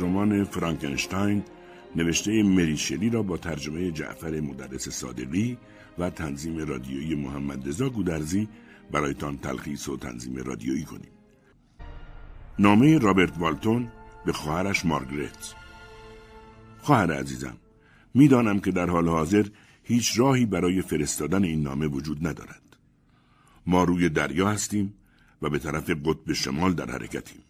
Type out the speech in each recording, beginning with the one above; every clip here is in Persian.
رمان فرانکنشتاین نوشته مریشلی را با ترجمه جعفر مدرس صادقی و تنظیم رادیویی محمد رضا گودرزی برایتان تلخیص و تنظیم رادیویی کنیم. نامه رابرت والتون به خواهرش مارگرت خواهر عزیزم می‌دانم که در حال حاضر هیچ راهی برای فرستادن این نامه وجود ندارد. ما روی دریا هستیم و به طرف قطب شمال در حرکتیم.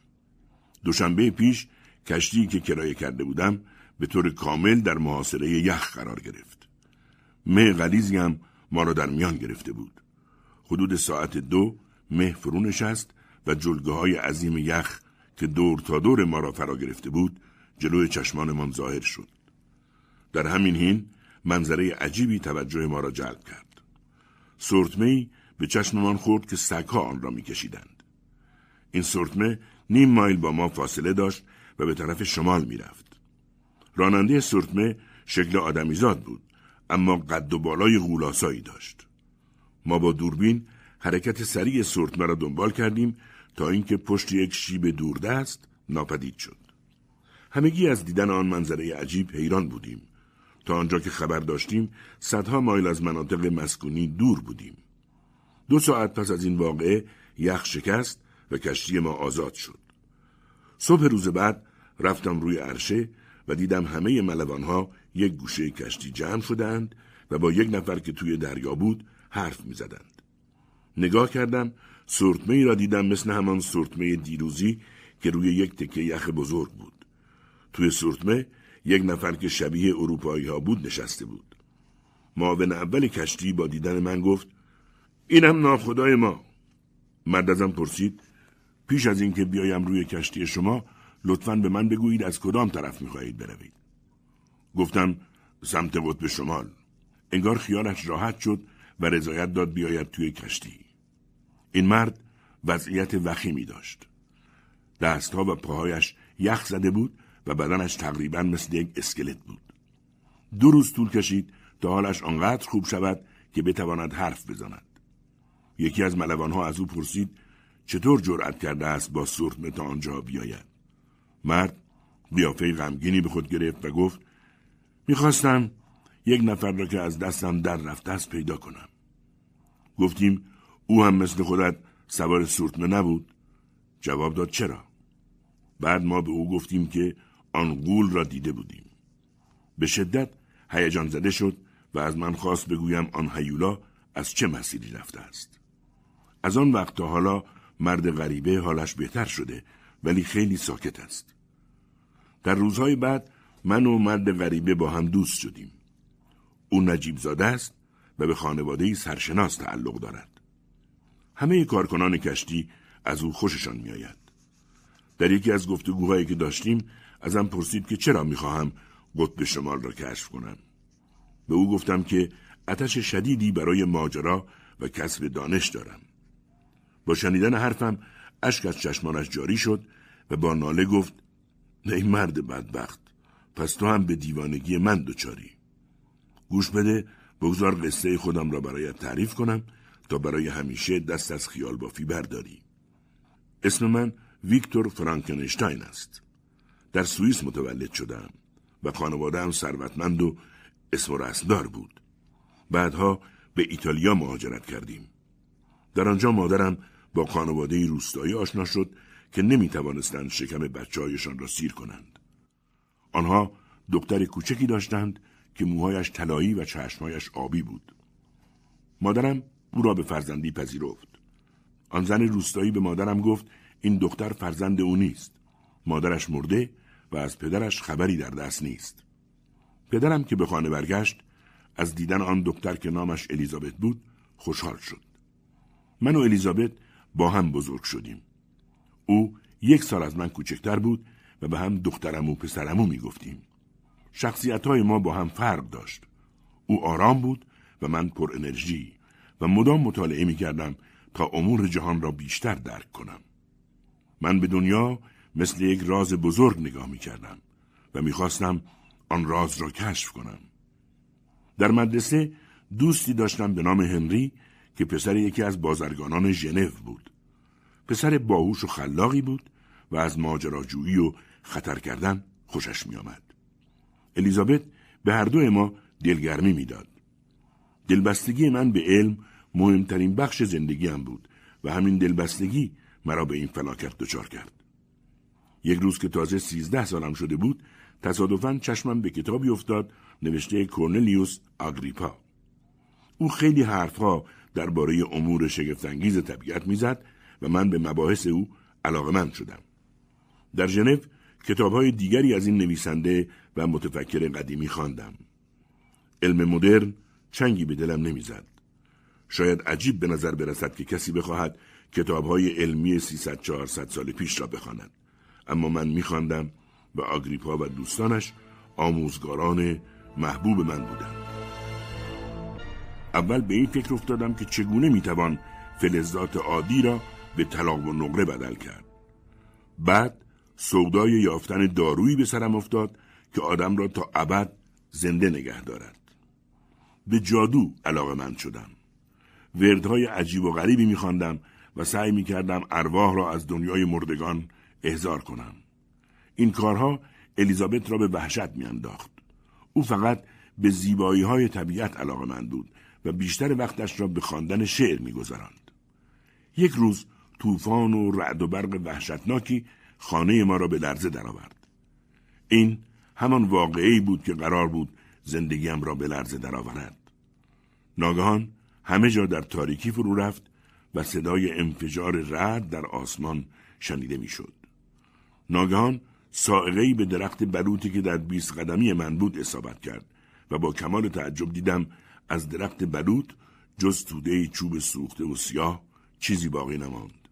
دوشنبه پیش کشتی که کرایه کرده بودم به طور کامل در محاصره یخ قرار گرفت. مه غلیزی هم ما را در میان گرفته بود. حدود ساعت دو مه فرو نشست و جلگه های عظیم یخ که دور تا دور ما را فرا گرفته بود جلوی چشمانمان ظاهر شد. در همین حین منظره عجیبی توجه ما را جلب کرد. سرتمه به چشممان خورد که سگها آن را میکشیدند. این سرتمه نیم مایل با ما فاصله داشت و به طرف شمال می‌رفت. راننده سرتمه شکل آدمیزاد بود اما قد و بالای غولاسایی داشت. ما با دوربین حرکت سریع سرتمه را دنبال کردیم تا اینکه پشت یک شیب دوردست ناپدید شد. همگی از دیدن آن منظره عجیب حیران بودیم. تا آنجا که خبر داشتیم صدها مایل از مناطق مسکونی دور بودیم. دو ساعت پس از این واقعه یخ شکست و کشتی ما آزاد شد. صبح روز بعد رفتم روی عرشه و دیدم همه ملوانها یک گوشه کشتی جمع شدند و با یک نفر که توی دریا بود حرف می زدند. نگاه کردم سرتمه ای را دیدم مثل همان سرتمه دیروزی که روی یک تکه یخ بزرگ بود. توی سرتمه یک نفر که شبیه اروپایی ها بود نشسته بود. معاون اول کشتی با دیدن من گفت اینم ناخدای ما. مرد ازم پرسید پیش از اینکه بیایم روی کشتی شما لطفا به من بگویید از کدام طرف می‌خواهید بروید. گفتم سمت قطب شمال. انگار خیالش راحت شد و رضایت داد بیاید توی کشتی. این مرد وضعیت وخیمی داشت. دستها و پاهایش یخ زده بود و بدنش تقریبا مثل یک اسکلت بود. دو روز طول کشید تا حالش آنقدر خوب شود که بتواند حرف بزند. یکی از ملوانها از او پرسید چطور جرأت کرده است با سرتمه تا آنجا بیاید. مرد قیافه غمگینی به خود گرفت و گفت می‌خواستم یک نفر را که از دستم در رفته است پیدا کنم. گفتیم او هم مثل خودت سوار سورتمه نبود؟ جواب داد چرا؟ بعد ما به او گفتیم که آن قول را دیده بودیم. به شدت هیجان زده شد و از من خواست بگویم آن هیولا از چه مسیری رفته است. از آن وقت تا حالا مرد غریبه حالش بهتر شده ولی خیلی ساکت است. در روزهای بعد من و مرد غریبه با هم دوست شدیم. او نجیب زاده است و به خانواده سرشناس تعلق دارد. همه کارکنان کشتی از او خوششان میآید. در یکی از گفتگوهایی که داشتیم ازم پرسید که چرا می‌خواهم قطب شمال را کشف کنم. به او گفتم که اتش شدیدی برای ماجرا و کسب دانش دارم. با شنیدن حرفم اشک از چشمانش جاری شد و با ناله گفت ای مرد بدبخت پس تو هم به دیوانگی من دچاری. گوش بده بگذار قصه خودم را برایت تعریف کنم تا برای همیشه دست از خیال بافی برداری. اسم من ویکتور فرانکنشتاین است. در سوئیس متولد شدم و خانواده هم ثروتمند و اسم رسمدار بود. بعدها به ایتالیا مهاجرت کردیم. در آنجا مادرم با خانواده روستایی آشنا شد که نمی توانستند شکم بچه هایشان را سیر کنند. آنها دکتر کوچکی داشتند که موهایش طلایی و چشمهایش آبی بود. مادرم او را به فرزندی پذیرفت. آن زن روستایی به مادرم گفت این دختر فرزند او نیست. مادرش مرده و از پدرش خبری در دست نیست. پدرم که به خانه برگشت از دیدن آن دختر که نامش الیزابت بود خوشحال شد. من و الیزابت با هم بزرگ شدیم. او یک سال از من کوچکتر بود و به هم دخترم و پسرمو می گفتیم. شخصیت های ما با هم فرق داشت. او آرام بود و من پر انرژی و مدام مطالعه می کردم تا امور جهان را بیشتر درک کنم. من به دنیا مثل یک راز بزرگ نگاه می کردم و می خواستم آن راز را کشف کنم. در مدرسه دوستی داشتم به نام هنری که پسر یکی از بازرگانان ژنو بود. پسر باهوش و خلاقی بود و از ماجراجویی و خطر کردن خوشش می آمد. الیزابت به هر دو ما دلگرمی می‌داد. دلبستگی من به علم مهمترین بخش زندگیم بود و همین دلبستگی مرا به این فلاکت دچار کرد. یک روز که تازه سیزده سالم شده بود تصادفاً چشمم به کتابی افتاد نوشته کورنلیوس آگریپا. او خیلی حرفها درباره امور شگفتانگیز طبیعت می‌زد و من به مباحث او علاقمند شدم. در ژنو کتابهای دیگری از این نویسنده و متفکر قدیمی خواندم. علم مدرن چنگی به دلم نمی‌زد. شاید عجیب به نظر برسد که کسی بخواهد کتابهای علمی 300 400 سال پیش را بخواند. اما من میخواندم و آگریپا و دوستانش آموزگاران محبوب من بودند. اول به این فکر افتادم که چگونه می‌توان فلزات عادی را به طلا و نقره بدل کرد. بعد سودای یافتن دارویی به سرم افتاد که آدم را تا ابد زنده نگه دارد. به جادو علاقه من شدم. وردهای عجیب و غریبی میخواندم و سعی می‌کردم ارواح را از دنیای مردگان احضار کنم. این کارها الیزابت را به وحشت میانداخت. او فقط به زیبایی های طبیعت علاقه من بود و بیشتر وقتش را به خواندن شعر میگذراند. یک روز طوفان و رعد و برق وحشتناکی خانه ما را به لرزه درآورد. این همان واقعی بود که قرار بود زندگیم را به لرزه درآورد. ناگهان همه جا در تاریکی فرو رفت و صدای انفجار رعد در آسمان شنیده می‌شد. ناگهان سائقهای به درخت بلوطی که در بیست قدمی من بود اصابت کرد و با کمال تعجب دیدم از درخت بلوط جز توده چوب سوخته و سیاه چیزی باقی نماند.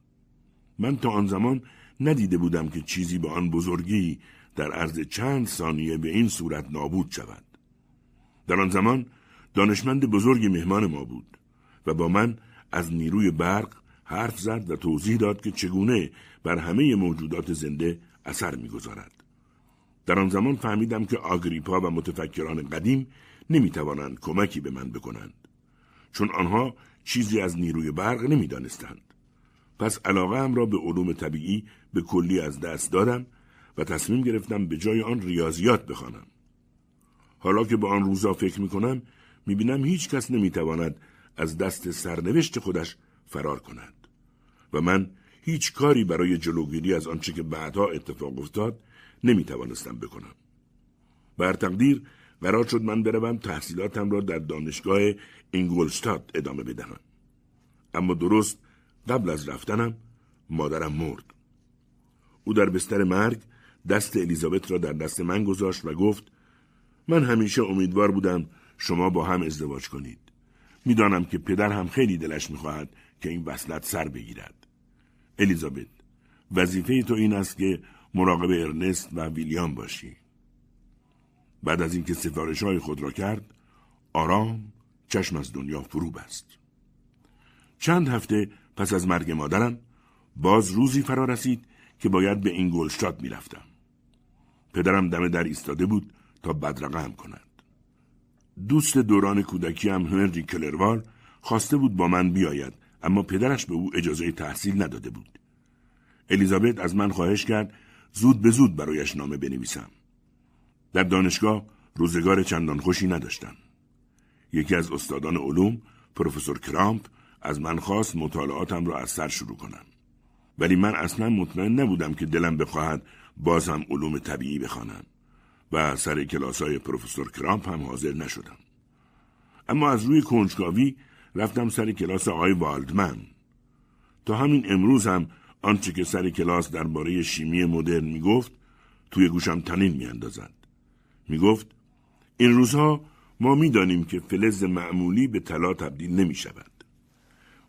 من تا آن زمان ندیده بودم که چیزی به آن بزرگی در عرض چند ثانیه به این صورت نابود شود. در آن زمان دانشمند بزرگی مهمان ما بود و با من از نیروی برق حرف زد و توضیح داد که چگونه بر همه موجودات زنده اثر می‌گذارد. در آن زمان فهمیدم که آگریپا و متفکران قدیم نمی‌توانند کمکی به من بکنند چون آنها چیزی از نیروی برق نمی‌دانستند. پس علاقه هم را به علوم طبیعی به کلی از دست دادم و تصمیم گرفتم به جای آن ریاضیات بخوانم. حالا که به آن روزا فکر می کنم می بینم هیچ کس نمی تواند از دست سرنوشت خودش فرار کند. و من هیچ کاری برای جلوگیری از آنچه که بعدها اتفاق افتاد نمی توانستم بکنم. بر تقدیر قرار شد من بروم تحصیلاتم را در دانشگاه اینگولستاد ادامه بدهم. اما درست قبل از رفتنم مادرم مرد. او در بستر مرگ دست الیزابت را در دست من گذاشت و گفت من همیشه امیدوار بودم شما با هم ازدواج کنید. می‌دانم که پدر هم خیلی دلش می‌خواهد که این وصلت سر بگیرد. الیزابت وظیفه تو این است که مراقب ارنست و ویلیام باشی. بعد از اینکه سفارش های خود را کرد آرام چشم از دنیا فرو بست. چند هفته پس از مرگ مادرم باز روزی فرا رسید که باید به این گلشتاد می‌رفتم. پدرم دم در ایستاده بود تا بدرقه هم کند. دوست دوران کودکی هم هنری کلروال خواسته بود با من بیاید اما پدرش به او اجازه تحصیل نداده بود. الیزابت از من خواهش کرد زود به زود برایش نامه بنویسم. در دانشگاه روزگار چندان خوشی نداشتم. یکی از استادان علوم پروفسور کرامپ از من خواست مطالعاتم را از سر شروع کنم. ولی من اصلا مطمئن نبودم که دلم بخواهد باز هم علوم طبیعی بخوانم و سر کلاس های پروفسور کرامپ هم حاضر نشدم. اما از روی کنجکاوی رفتم سر کلاس آقای والدمن. تا همین امروز هم آنچه که سر کلاس درباره شیمی مدرن می‌گفت توی گوشم تنین میاندازد. می‌گفت این روزها ما می‌دانیم که فلز معمولی به طلا تبدیل نمی شود.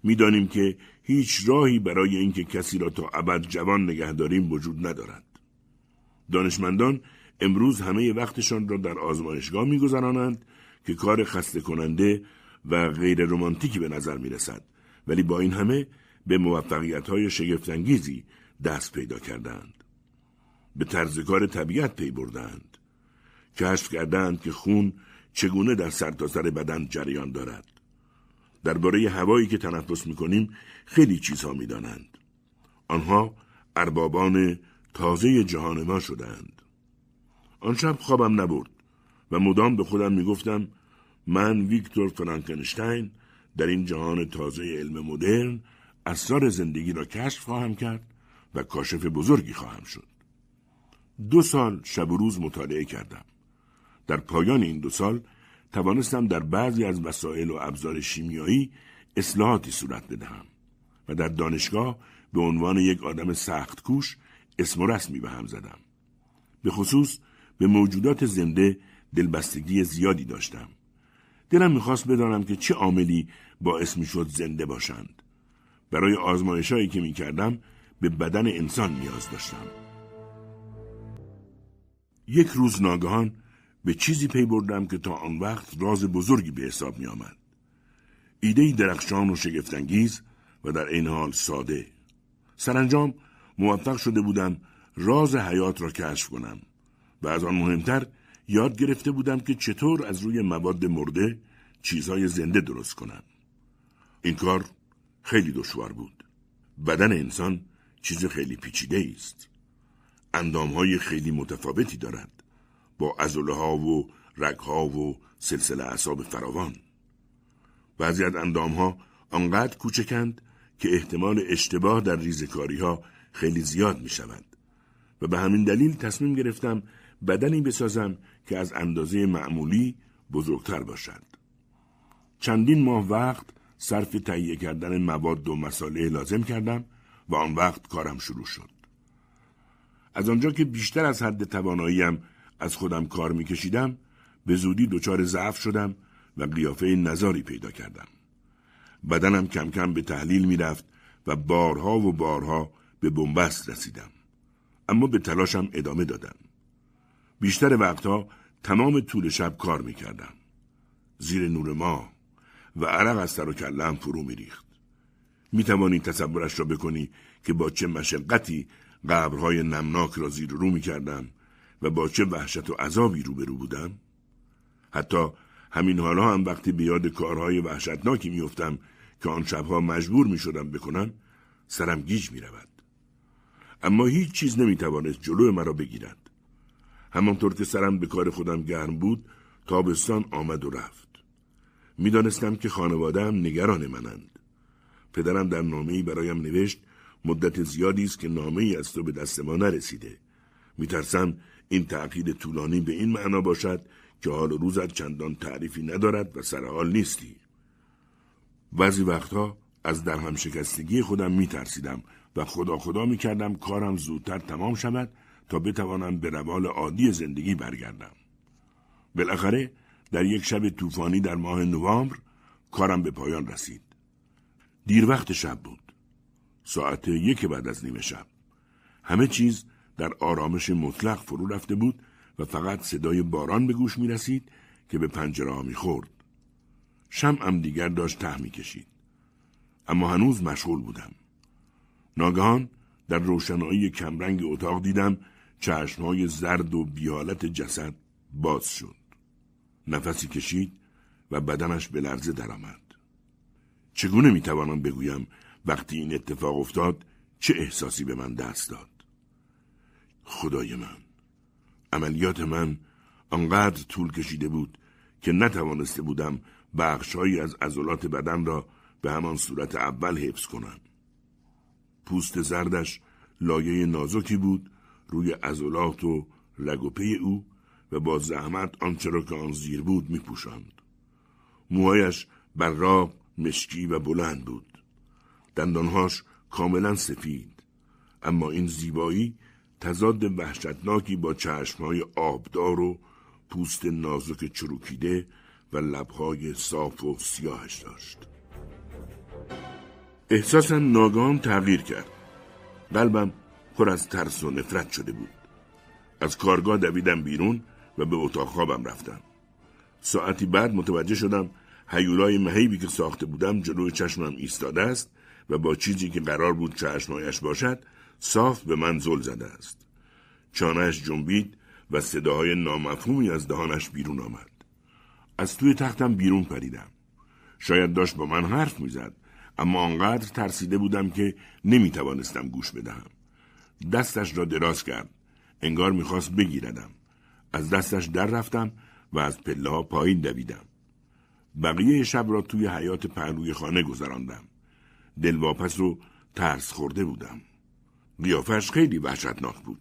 می‌دانیم که هیچ راهی برای اینکه کسی را تا ابد جوان نگه داریم وجود ندارد. دانشمندان امروز همه وقتشان را در آزمایشگاه میگذرانند که کار خسته کننده و غیر رومانتیکی به نظر می رسد ولی با این همه به موفقیت های شگفتانگیزی دست پیدا کردند. به طرز کار طبیعت پی بردند. کشف کردند که خون چگونه در سرتاسر سر بدن جریان دارد. درباره هوایی که تنفس می کنیم خیلی چیزها می دانند. آنها اربابان تازه جهان ما شدند. آن شب خوابم نبرد و مدام به خودم می‌گفتم من ویکتور فرانکنشتاین در این جهان تازه علم مدرن اسرار زندگی را کشف خواهم کرد و کاشف بزرگی خواهم شد. دو سال شب و روز مطالعه کردم. در پایان این دو سال توانستم در بعضی از وسایل و ابزار شیمیایی اصلاحاتی صورت بدهم و در دانشگاه به عنوان یک آدم سخت کوش اسم و رسمی به هم زدم. به خصوص به موجودات زنده دلبستگی زیادی داشتم. دلم می‌خواست بدانم که چه عاملی باعث می‌شد زنده باشند. برای آزمایشهایی که می‌کردم به بدن انسان نیاز داشتم. یک روز ناگهان به چیزی پی بردم که تا آن وقت راز بزرگی به حساب می آمد. ایده درخشان و شگفتانگیز و در این حال ساده. سرانجام موفق شده بودم راز حیات را کشف کنم و از آن مهمتر یاد گرفته بودم که چطور از روی مواد مرده چیزهای زنده درست کنم. این کار خیلی دشوار بود. بدن انسان چیز خیلی پیچیده است. اندامهای خیلی متفاوتی دارد. با ازوله ها و رگ ها و سلسله اعصاب فراوان. بعضی از اندام ها آنقدر کوچکند که احتمال اشتباه در ریزکاری ها خیلی زیاد می شود و به همین دلیل تصمیم گرفتم بدنی بسازم که از اندازه معمولی بزرگتر باشد. چندین ماه وقت صرف تهیه کردن مواد و مساله لازم کردم و آن وقت کارم شروع شد. از آنجا که بیشتر از حد تواناییم از خودم کار میکشیدم به زودی دچار ضعف شدم و قیافه نظاری پیدا کردم. بدنم کم کم به تحلیل می‌رفت و بارها و بارها به بنبست رسیدم. اما به تلاشم ادامه دادم. بیشتر وقتها تمام طول شب کار می‌کردم. زیر نور ما و عرق از سر و کلم فرو میریخت. می توانی تصورش را بکنی که با چه مشقتی قبرهای نمناک را زیر رو می کردم و با چه وحشت و عذابی روبرو بودم؟ حتی همین حالا هم وقتی به یاد کارهای وحشتناکی میافتم که آن شبها مجبور می شدم بکنم سرم گیج می رود. اما هیچ چیز نمی توانست جلو مرا بگیرد. همانطور که سرم به کار خودم گرم بود تابستان آمد و رفت. می‌دانستم که خانوادهام نگران منند. پدرم در نامه‌ای برایم نوشت مدت زیادی است که نامه ای از تو به دست ما نرسیده. میترسم این تأخیر طولانی به این معنا باشد که حال روزت چندان تعریفی ندارد و سرحال نیستی. بعضی وقتها از درهم شکستگی خودم میترسیدم و خدا خدا می‌کردم کارم زودتر تمام شود تا بتوانم به روال عادی زندگی برگردم. بالاخره در یک شب طوفانی در ماه نوامبر کارم به پایان رسید. دیر وقت شب بود. ساعت یک بعد از نیمه شب. همه چیز در آرامش مطلق فرو رفته بود و فقط صدای باران به گوش می رسید که به پنجره ها می خورد. شمعم دیگر داشت ته می کشید. اما هنوز مشغول بودم. ناگهان در روشنایی کمرنگ اتاق دیدم چشمهای زرد و بیالت جسد باز شد. نفسی کشید و بدنش به لرزه درآمد. چگونه می‌توانم بگویم وقتی این اتفاق افتاد چه احساسی به من دست داد؟ خدای من عملیات من آنقدر طول کشیده بود که نتوانسته بودم بخشهایی از عضلات بدن را به همان صورت اول حفظ کنم. پوست زردش لایه نازکی بود روی عضلات و رگ او و با زحمت آنچه را که آن زیر بود می پوشند. موهایش براق مشکی و بلند بود. دندانهاش کاملا سفید. اما این زیبایی تضاد وحشتناکی با چشمهای آبدار و پوست نازک چروکیده و لبهای صاف و سیاهش داشت. احساسم ناگان تغییر کرد. قلبم پر از ترس و نفرت شده بود. از کارگاه دویدم بیرون و به اتاق خوابم رفتم. ساعتی بعد متوجه شدم هیولای مهیبی که ساخته بودم جلوی چشمم ایستاده است و با چیزی که قرار بود چشمایش باشد صاف به من زل زده است. چانهش جنبید و صداهای نامفهومی از دهانش بیرون آمد. از توی تختم بیرون پریدم. شاید داشت با من حرف می‌زد اما آنقدر ترسیده بودم که نمی توانستم گوش بدهم. دستش را دراز کرد. انگار می‌خواست بگیردم. از دستش در رفتم و از پله ها پایین دویدم. بقیه شب را توی حیات پهلوی خانه گذراندم. دلواپس و ترس خورده بودم. قیافش خیلی وحشتناک بود.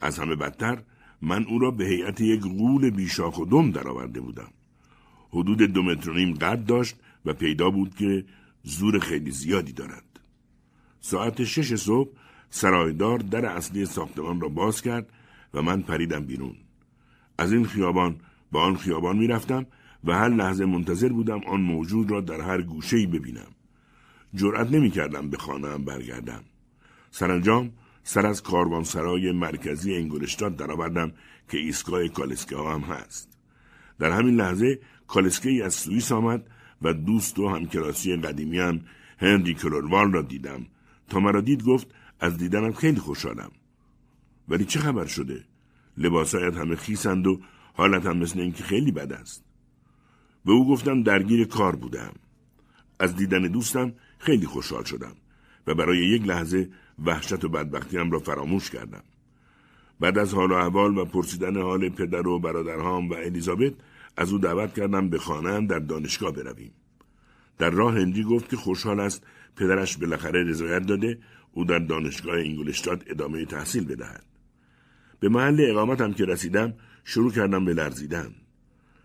از همه بدتر من او را به هیئت یک غول بیشاخ و دم درآورده بودم. حدود دو متر نیم قد داشت و پیدا بود که زور خیلی زیادی دارد. ساعت شش صبح سرایدار در اصلی ساختمان را باز کرد و من پریدم بیرون. از این خیابان به آن خیابان می‌رفتم و هر لحظه منتظر بودم آن موجود را در هر گوشه‌ای ببینم. جرأت نمی کردم به خانهام برگردم. سرانجام سر از کاروانسرای مرکزی انگلشتاد درآوردم که ایستگاه کالسکه هم هست. در همین لحظه کالسکه ای از سوئیس آمد و دوست و همکلاسی قدیمیم هنری کلوروال را دیدم. تا مرا دید گفت از دیدنم خیلی خوشحالم. ولی چه خبر شده؟ لباسایت همه خیسند و حالت هم مثل اینکه خیلی بد است. به او گفتم درگیر کار بودم. از دیدن دوستم خیلی خوشحال شدم و برای یک لحظه وحشت و بدبختیم را فراموش کردم. بعد از حال و احوال و پرسیدن حال پدر و برادرهام و الیزابت از او دعوت کردم به خانه در دانشگاه برویم. در راه هندی گفت که خوشحال است پدرش بالاخره رضایت داده او در دانشگاه انگلشتاد ادامه تحصیل بدهد. به محل اقامتم که رسیدم شروع کردم به لرزیدن.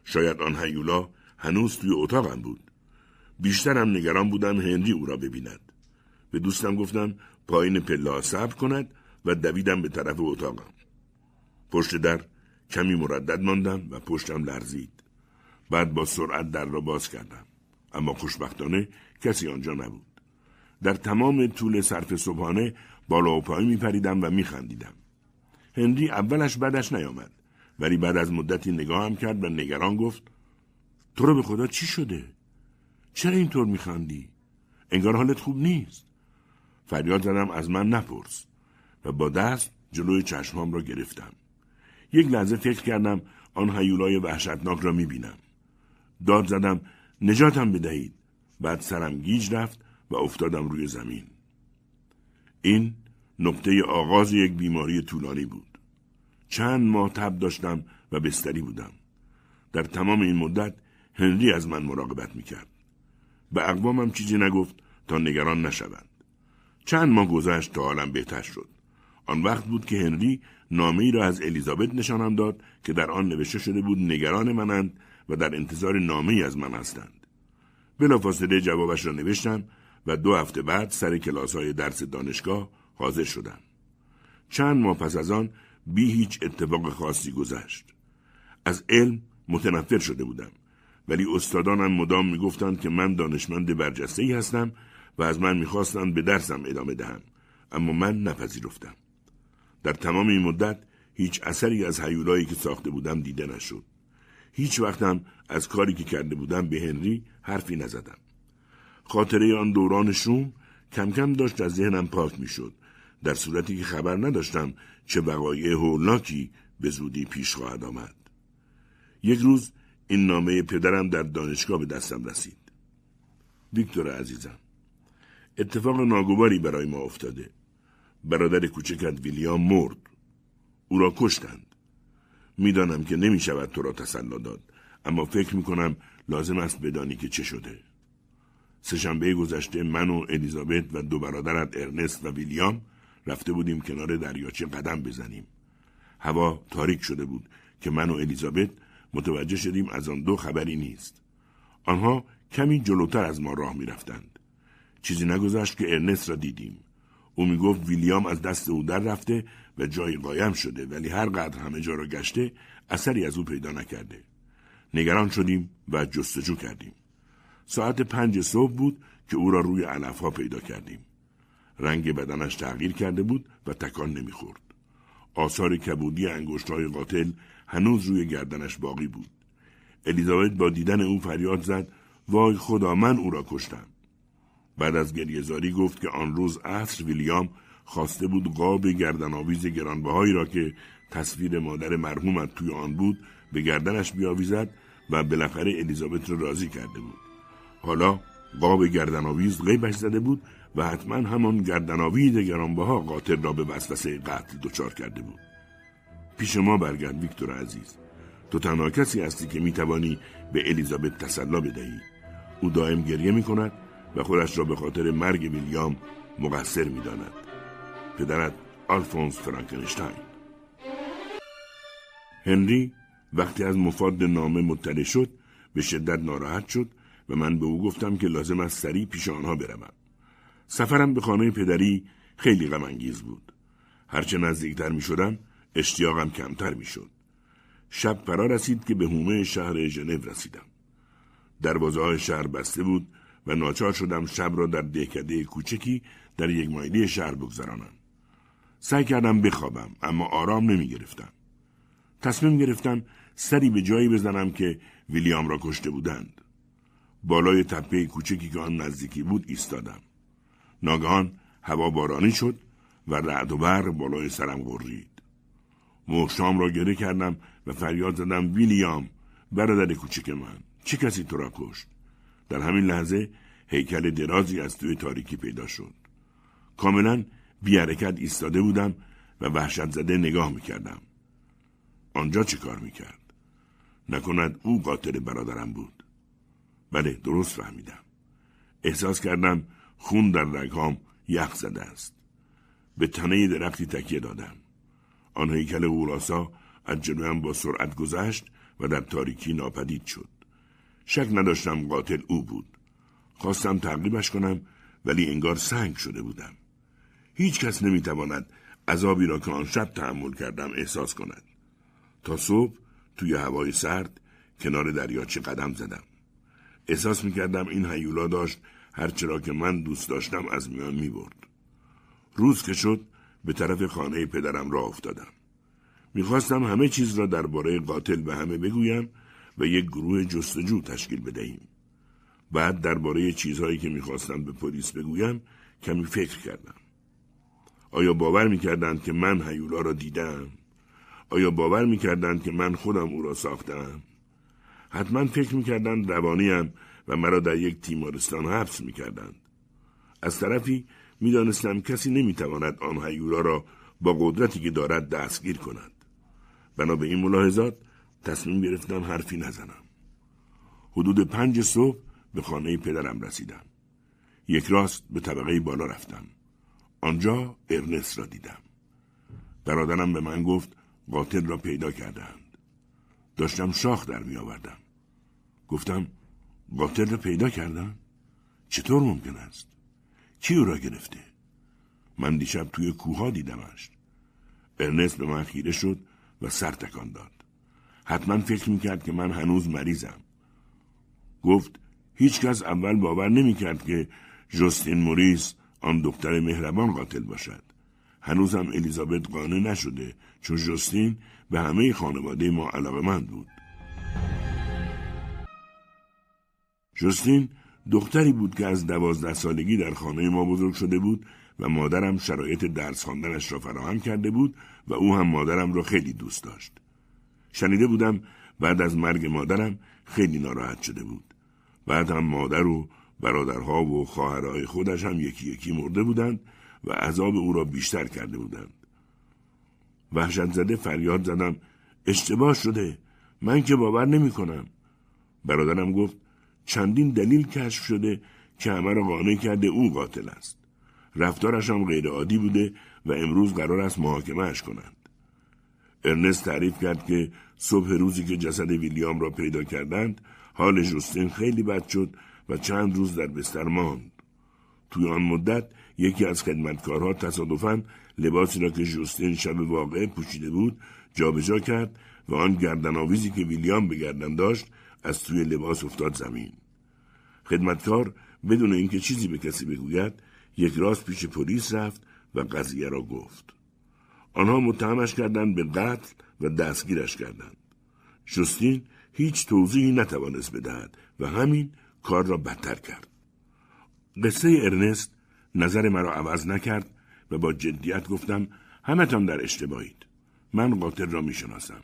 شاید آن هیولا هنوز توی اتاقم بود. بیشترم نگران بودم هنری او را ببیند. به دوستم گفتم پایین پله صبر کند و دویدم به طرف اتاقم پشت در کمی مردد ماندم و پشتم لرزید بعد با سرعت در را باز کردم اما خوشبختانه کسی آنجا نبود در تمام طول صرف صبحانه بالا و پایین می پریدم و می خندیدم. هنری اولش بدش نیامد ولی بعد از مدتی نگاهم کرد و نگران گفت تو رو به خدا چی شده؟ چرا اینطور میخندی؟ انگار حالت خوب نیست. فریاد زدم از من نپرس و با دست جلوی چشمام را گرفتم. یک لحظه فکر کردم آن حیولای وحشتناک را می‌بینم. داد زدم نجاتم بدهید. بعد سرم گیج رفت و افتادم روی زمین. این نقطه آغاز یک بیماری طولانی بود. چند ماه تب داشتم و بستری بودم. در تمام این مدت هنری از من مراقبت می‌کرد. به اقوامم چیزی نگفت تا نگران نشوند. چند ماه گذشت تا حالم بهتر شد. آن وقت بود که هنری نامه ای را از الیزابت نشانم داد که در آن نوشته شده بود نگران منند و در انتظار نامه ای از من هستند. بلافاصله جوابش را نوشتم و دو هفته بعد سر کلاس های درس دانشگاه حاضر شدم. چند ماه پس از آن بی هیچ اتفاق خاصی گذشت. از علم متنفر شده بودم ولی استادانم مدام می‌گفتند که من دانشمند برجسته ای هستم و از من می‌خواستند به درسم ادامه دهم اما من نپذیرفتم. در تمام این مدت هیچ اثری از حیولایی که ساخته بودم دیده نشد. هیچ وقتم از کاری که کرده بودم به هنری حرفی نزدم. خاطره آن دوران شوم کم کم داشت از ذهنم پاک می‌شد در صورتی که خبر نداشتم چه وقایع هولناکی به زودی پیش خواهد آمد. یک روز این نامه پدرم در دانشگاه به دستم رسید. ویکتور عزیزم اتفاق ناگواری برای ما افتاده. برادر کوچکت ویلیام مرد. او را کشتند. می‌دانم که نمی شود تو را تسلا داد اما فکر می کنم لازم است بدانی که چه شده. سهشنبه گذشته من و الیزابت و دو برادرت ارنست و ویلیام رفته بودیم کنار دریاچه قدم بزنیم. هوا تاریک شده بود که من و الیزابت متوجه شدیم از آن دو خبری نیست. آنها کمی جلوتر از ما راه می رفتند. چیزی نگذشت که ارنست را دیدیم. او می گفت ویلیام از دست او در رفته و جایی قایم شده ولی هر قدر همه جا را گشته اثری از او پیدا نکرده. نگران شدیم و جستجو کردیم. ساعت پنج صبح بود که او را روی علف ها پیدا کردیم. رنگ بدنش تغییر کرده بود و تکان نمی‌خورد. آثار کبودی انگشت های قاتل هنوز روی گردنش باقی بود. الیزابت با دیدن او فریاد زد وای خدا من او را کشتم. بعد از گریهزاری گفت که آن روز عصر ویلیام خواسته بود قاب گردنآویز گرانبهایی را که تصویر مادر مرحومت توی آن بود به گردنش بیاویزد و بالاخره الیزابت را راضی کرده بود. حالا قاب گردنآویز غیبش زده بود و حتما همان گردنآویز گرانبها قاتل را به وسوسه قتل دچار کرده بود. پیش ما برگرد ویکتور عزیز. تو تنها کسی هستی که می‌توانی به الیزابت تسلا بدهی. او دائم گریه می کند و خودش را به خاطر مرگ ویلیام مقصر می داند. پدرت آلفونس فرانکنشتاین هنری وقتی از مفاد نامه مطلع شد به شدت ناراحت شد و من به او گفتم که لازم است سریع پیش آنها بروم. سفرم به خانه پدری خیلی غم بود. هرچه نزدیکتر می شدم اشتیاقم کمتر می شد. شب فرا رسید که به هومه شهر ژنو رسیدم. دروازه های شهر بسته بود و ناچار شدم شب را در دهکده کوچکی در یک مایلی شهر بگذرانم. سعی کردم بخوابم اما آرام نمی گرفتم. تصمیم گرفتم سری به جایی بزنم که ویلیام را کشته بودند. بالای تپه کوچکی که آن نزدیکی بود ایستادم. ناگهان هوا بارانی شد و رعد و برق بالای سرم غرید. محشام را گره کردم و فریاد زدم ویلیام برادر کوچک من چه کسی تو را کشت در همین لحظه هیکل درازی از توی تاریکی پیدا شد. کاملا بی حرکت ایستاده بودم و وحشت زده نگاه می‌کردم. آنجا چه کار می‌کرد؟ نکند او قاتل برادرم بود. بله درست فهمیدم. احساس کردم خون در رگهام یخ زده است. به تنه درختی تکیه دادم. آن هیکل اوراسا از جلویم با سرعت گذشت و در تاریکی ناپدید شد. شک نداشتم قاتل او بود. خواستم تعقیبش کنم ولی انگار سنگ شده بودم. هیچ کس نمی‌تواند عذابی را که آن شب تحمل کردم احساس کند. تا صبح توی هوای سرد کنار دریاچه قدم زدم. احساس می‌کردم این هیولا داشت هرچرا که من دوست داشتم از میان می‌برد. روز که شد به طرف خانه پدرم را افتادم. می‌خواستم همه چیز را درباره قاتل به همه بگویم و یک گروه جستجو تشکیل بدهیم. بعد درباره چیزهایی که می‌خواستم به پلیس بگویم کمی فکر کردم. آیا باور می‌کردند که من هیولا را دیدم؟ آیا باور می‌کردند که من خودم او را ساختم؟ حتما فکر می‌کردند روانیم و مرا در یک تیمارستان حبس می‌کردند. از طرفی می‌دانستم کسی نمی‌تواند آن هیولا را با قدرتی که دارد دستگیر کند. بنا به این ملاحظات تصمیم گرفتم حرفی نزنم. حدود پنج صبح به خانه پدرم رسیدم. یک راست به طبقه بالا رفتم. آنجا ارنست را دیدم. برادرم به من گفت قاتل را پیدا کردند. داشتم شاخ در می آوردم. گفتم قاتل را پیدا کردن؟ چطور ممکن است؟ کی او را گرفته؟ من دیشب توی کوها دیدمش. ارنست به من خیره شد و سر تکان داد. حتما فکر می‌کرد که من هنوز مریضم. گفت هیچکس اول باور نمی‌کرد که جستین موریس آن دختر مهربان قاتل باشد. هنوزم الیزابت قانع نشده چون جستین به همه خانواده ما علاقه من بود. جستین دختری بود که از دوازده سالگی در خانه ما بزرگ شده بود و مادرم شرایط درس خواندنش را فراهم کرده بود و او هم مادرم را خیلی دوست داشت. شنیده بودم بعد از مرگ مادرم خیلی ناراحت شده بود. بعد هم مادر و برادرها و خواهرهای خودش هم یکی یکی مرده بودند و عذاب او را بیشتر کرده بودند. وحشت زده فریاد زدم اشتباه شده من که باور نمی کنم. برادرم گفت چندین دلیل کشف شده که همه را قانع کرده او قاتل است. رفتارش هم غیر عادی بوده و امروز قرار است محاکمهش کنند. ارنست تعریف کرد که صبح روزی که جسد ویلیام را پیدا کردند حال جوستین خیلی بد شد و چند روز در بستر ماند. توی آن مدت یکی از خدمتکارها تصادفاً لباسی را که جوستین شب واقع پوشیده بود جابجا کرد و آن گردن آویزی که ویلیام به گردن داشت از توی لباس افتاد زمین. خدمتکار بدون اینکه چیزی به کسی بگوید یک راست پیش پلیس رفت و قضیه را گفت. آنها متهمش کردند به قتل و دستگیرش کردند. جستین هیچ توضیحی نتوانست بدهد و همین کار را بدتر کرد. قصه ارنست نظر مرا عوض نکرد و با جدیت گفتم همتان در اشتباهید. من قاتل را می‌شناسم.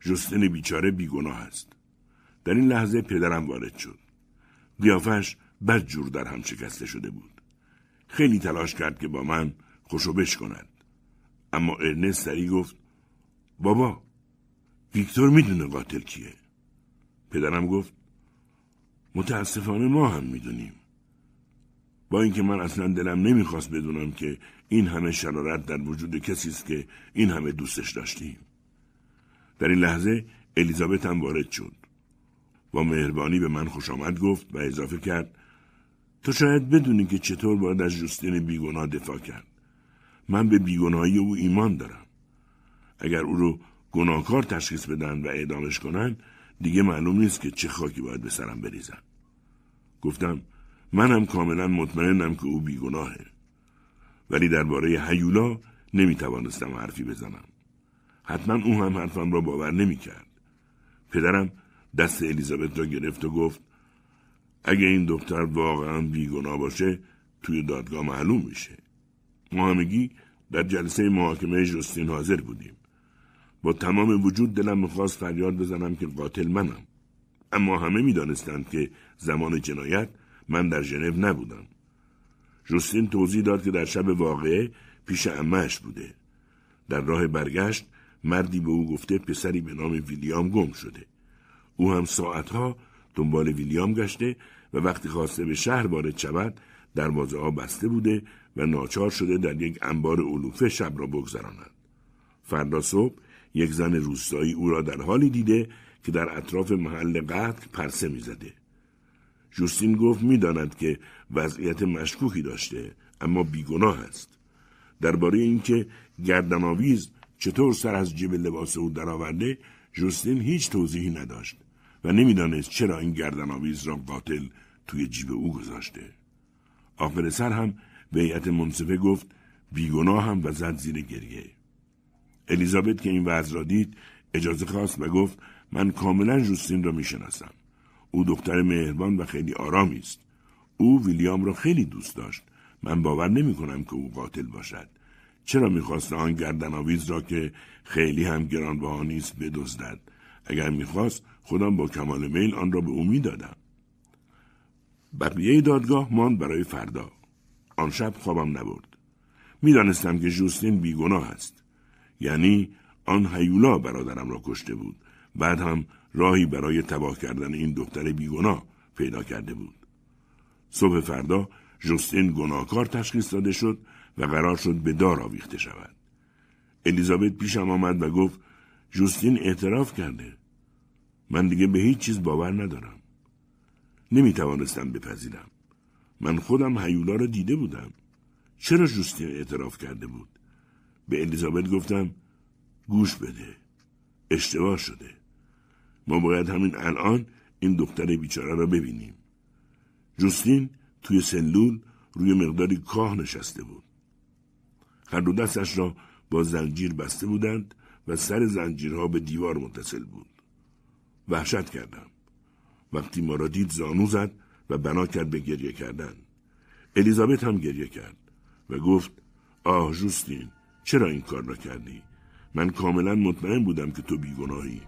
جستین بیچاره بیگناه است. در این لحظه پدرم وارد شد. قیافش بد جور در هم شکسته شده بود. خیلی تلاش کرد که با من خوشو بش کند. اما ارنست سری گفت بابا ویکتور می‌دونه قاتل کیه. پدرم گفت متاسفانه ما هم می‌دونیم. با اینکه من اصلا دلم نمی‌خواست بدونم که این همه شرارت در وجود کسی است که این همه دوستش داشتیم. در این لحظه الیزابت هم وارد شد. با مهربانی به من خوش آمد گفت و اضافه کرد تو شاید بدونی که چطور باید از جوستین بیگناه دفاع کرد. من به بیگناهی او ایمان دارم. اگر او رو گناهکار تشخیص بدن و اعدامش کنن دیگه معلوم نیست که چه خاکی باید به سرم بریزن. گفتم منم کاملا مطمئنم که او بیگناهه. ولی درباره هیولا نمی‌توانستم حرفی بزنم. حتما او هم حرفم را باور نمی‌کرد. پدرم دست الیزابت را گرفت و گفت اگه این دختر واقعا بیگناه باشه توی دادگاه معلوم میشه. ما همگی در جلسه محاکمه جستین حاضر بودیم. با تمام وجود دلم می‌خواست فریاد بزنم که قاتل منم. اما همه می‌دانستند که زمان جنایت من در ژنو نبودم. جوستین توضیح داد که در شب واقعه پیش امهش بوده. در راه برگشت مردی به او گفته پسری به نام ویلیام گم شده. او هم ساعتها دنبال ویلیام گشته و وقتی خواسته به شهر وارد شود دروازه ها بسته بوده و ناچار شده در یک انبار علوفه شب را بگذراند. فردا صبح یک زن روستایی او را در حالی دیده که در اطراف محل قتل پرسه می‌زده. جوستین گفت می‌داند که وضعیت مشکوکی داشته اما بیگناه است. درباره اینکه گردنآویز چطور سر از جیب لباس او درآورده جوستین هیچ توضیحی نداشت و نمی‌دانست چرا این گردنآویز را قاتل توی جیب او گذاشته. آخر سر هم به هیئت منصفه گفت بیگناه هم و زد زیر گریه. الیزابت که این وضع را دید اجازه خواست و گفت من کاملا جوستین را می‌شناسم. او دختر مهربان و خیلی آرامی است. او ویلیام را خیلی دوست داشت. من باور نمی کنم که او قاتل باشد. چرا می‌خواست آن گردنآویز را که خیلی هم گرانبها نیست بدزدد؟ اگر می‌خواست خودم با کمال میل آن را به او می‌دادم. بقیه دادگاه ماند برای فردا. آن شب خوابم نبرد. می‌دانستم که جوستین بیگناه است. یعنی آن هیولا برادرم را کشته بود. بعد هم راهی برای تباه کردن این دختر بیگناه پیدا کرده بود. صبح فردا جوستین گناهکار تشخیص داده شد و قرار شد به دار آویخته شود. الیزابت پیشم آمد و گفت جوستین اعتراف کرده. من دیگه به هیچ چیز باور ندارم. نمی توانستم بپذیرم. من خودم هیولا را دیده بودم. چرا جوستین اعتراف کرده بود؟ به الیزابت گفتم گوش بده. اشتباه شده. ما باید همین الان این دختر بیچاره را ببینیم. جوستین توی سلول روی مقداری کاه نشسته بود. هر دو دستش را با زنجیر بسته بودند و سر زنجیرها به دیوار متصل بود. وحشت کردم. وقتی ما را دید زانو زد و بنا کرد به گریه کردن. الیزابت هم گریه کرد و گفت آه جوستین چرا این کار را کردی؟ من کاملا مطمئن بودم که تو بیگناهی.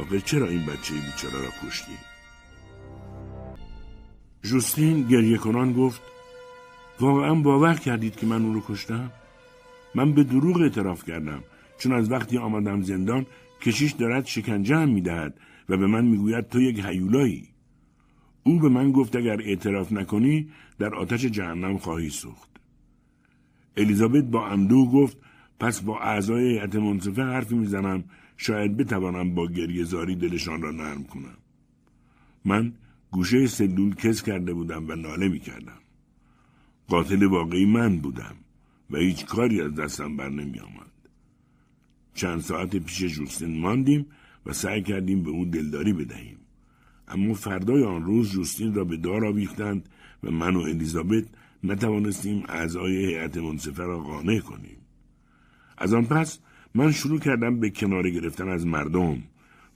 آخه چرا این بچه بیچاره را کشتی؟ جوستین گریه کنان گفت واقعا باور کردید که من او رو کشتم؟ من به دروغ اعتراف کردم چون از وقتی آمدم زندان کشیش دارد شکنجه هم می‌دهد و به من می‌گوید تو یک حیولایی او به من گفت اگر اعتراف نکنی در آتش جهنم خواهی سوخت الیزابت با اندوه گفت پس با اعضای هیئت منصفه حرفی می‌زنم شاید بتوانم با گریه زاری دلشان را نرم کنم من گوشه سلول کس کرده بودم و ناله می کردم. قاتل واقعی من بودم و هیچ کاری از دستم بر نمی آمد. چند ساعت پیش جوستین ماندیم و سعی کردیم به او دلداری بدهیم. اما فردای آن روز جوستین را به دار آویختند و من و الیزابت نتوانستیم اعضای هیئت منصفه را قانع کنیم. از آن پس من شروع کردم به کنار گرفتن از مردم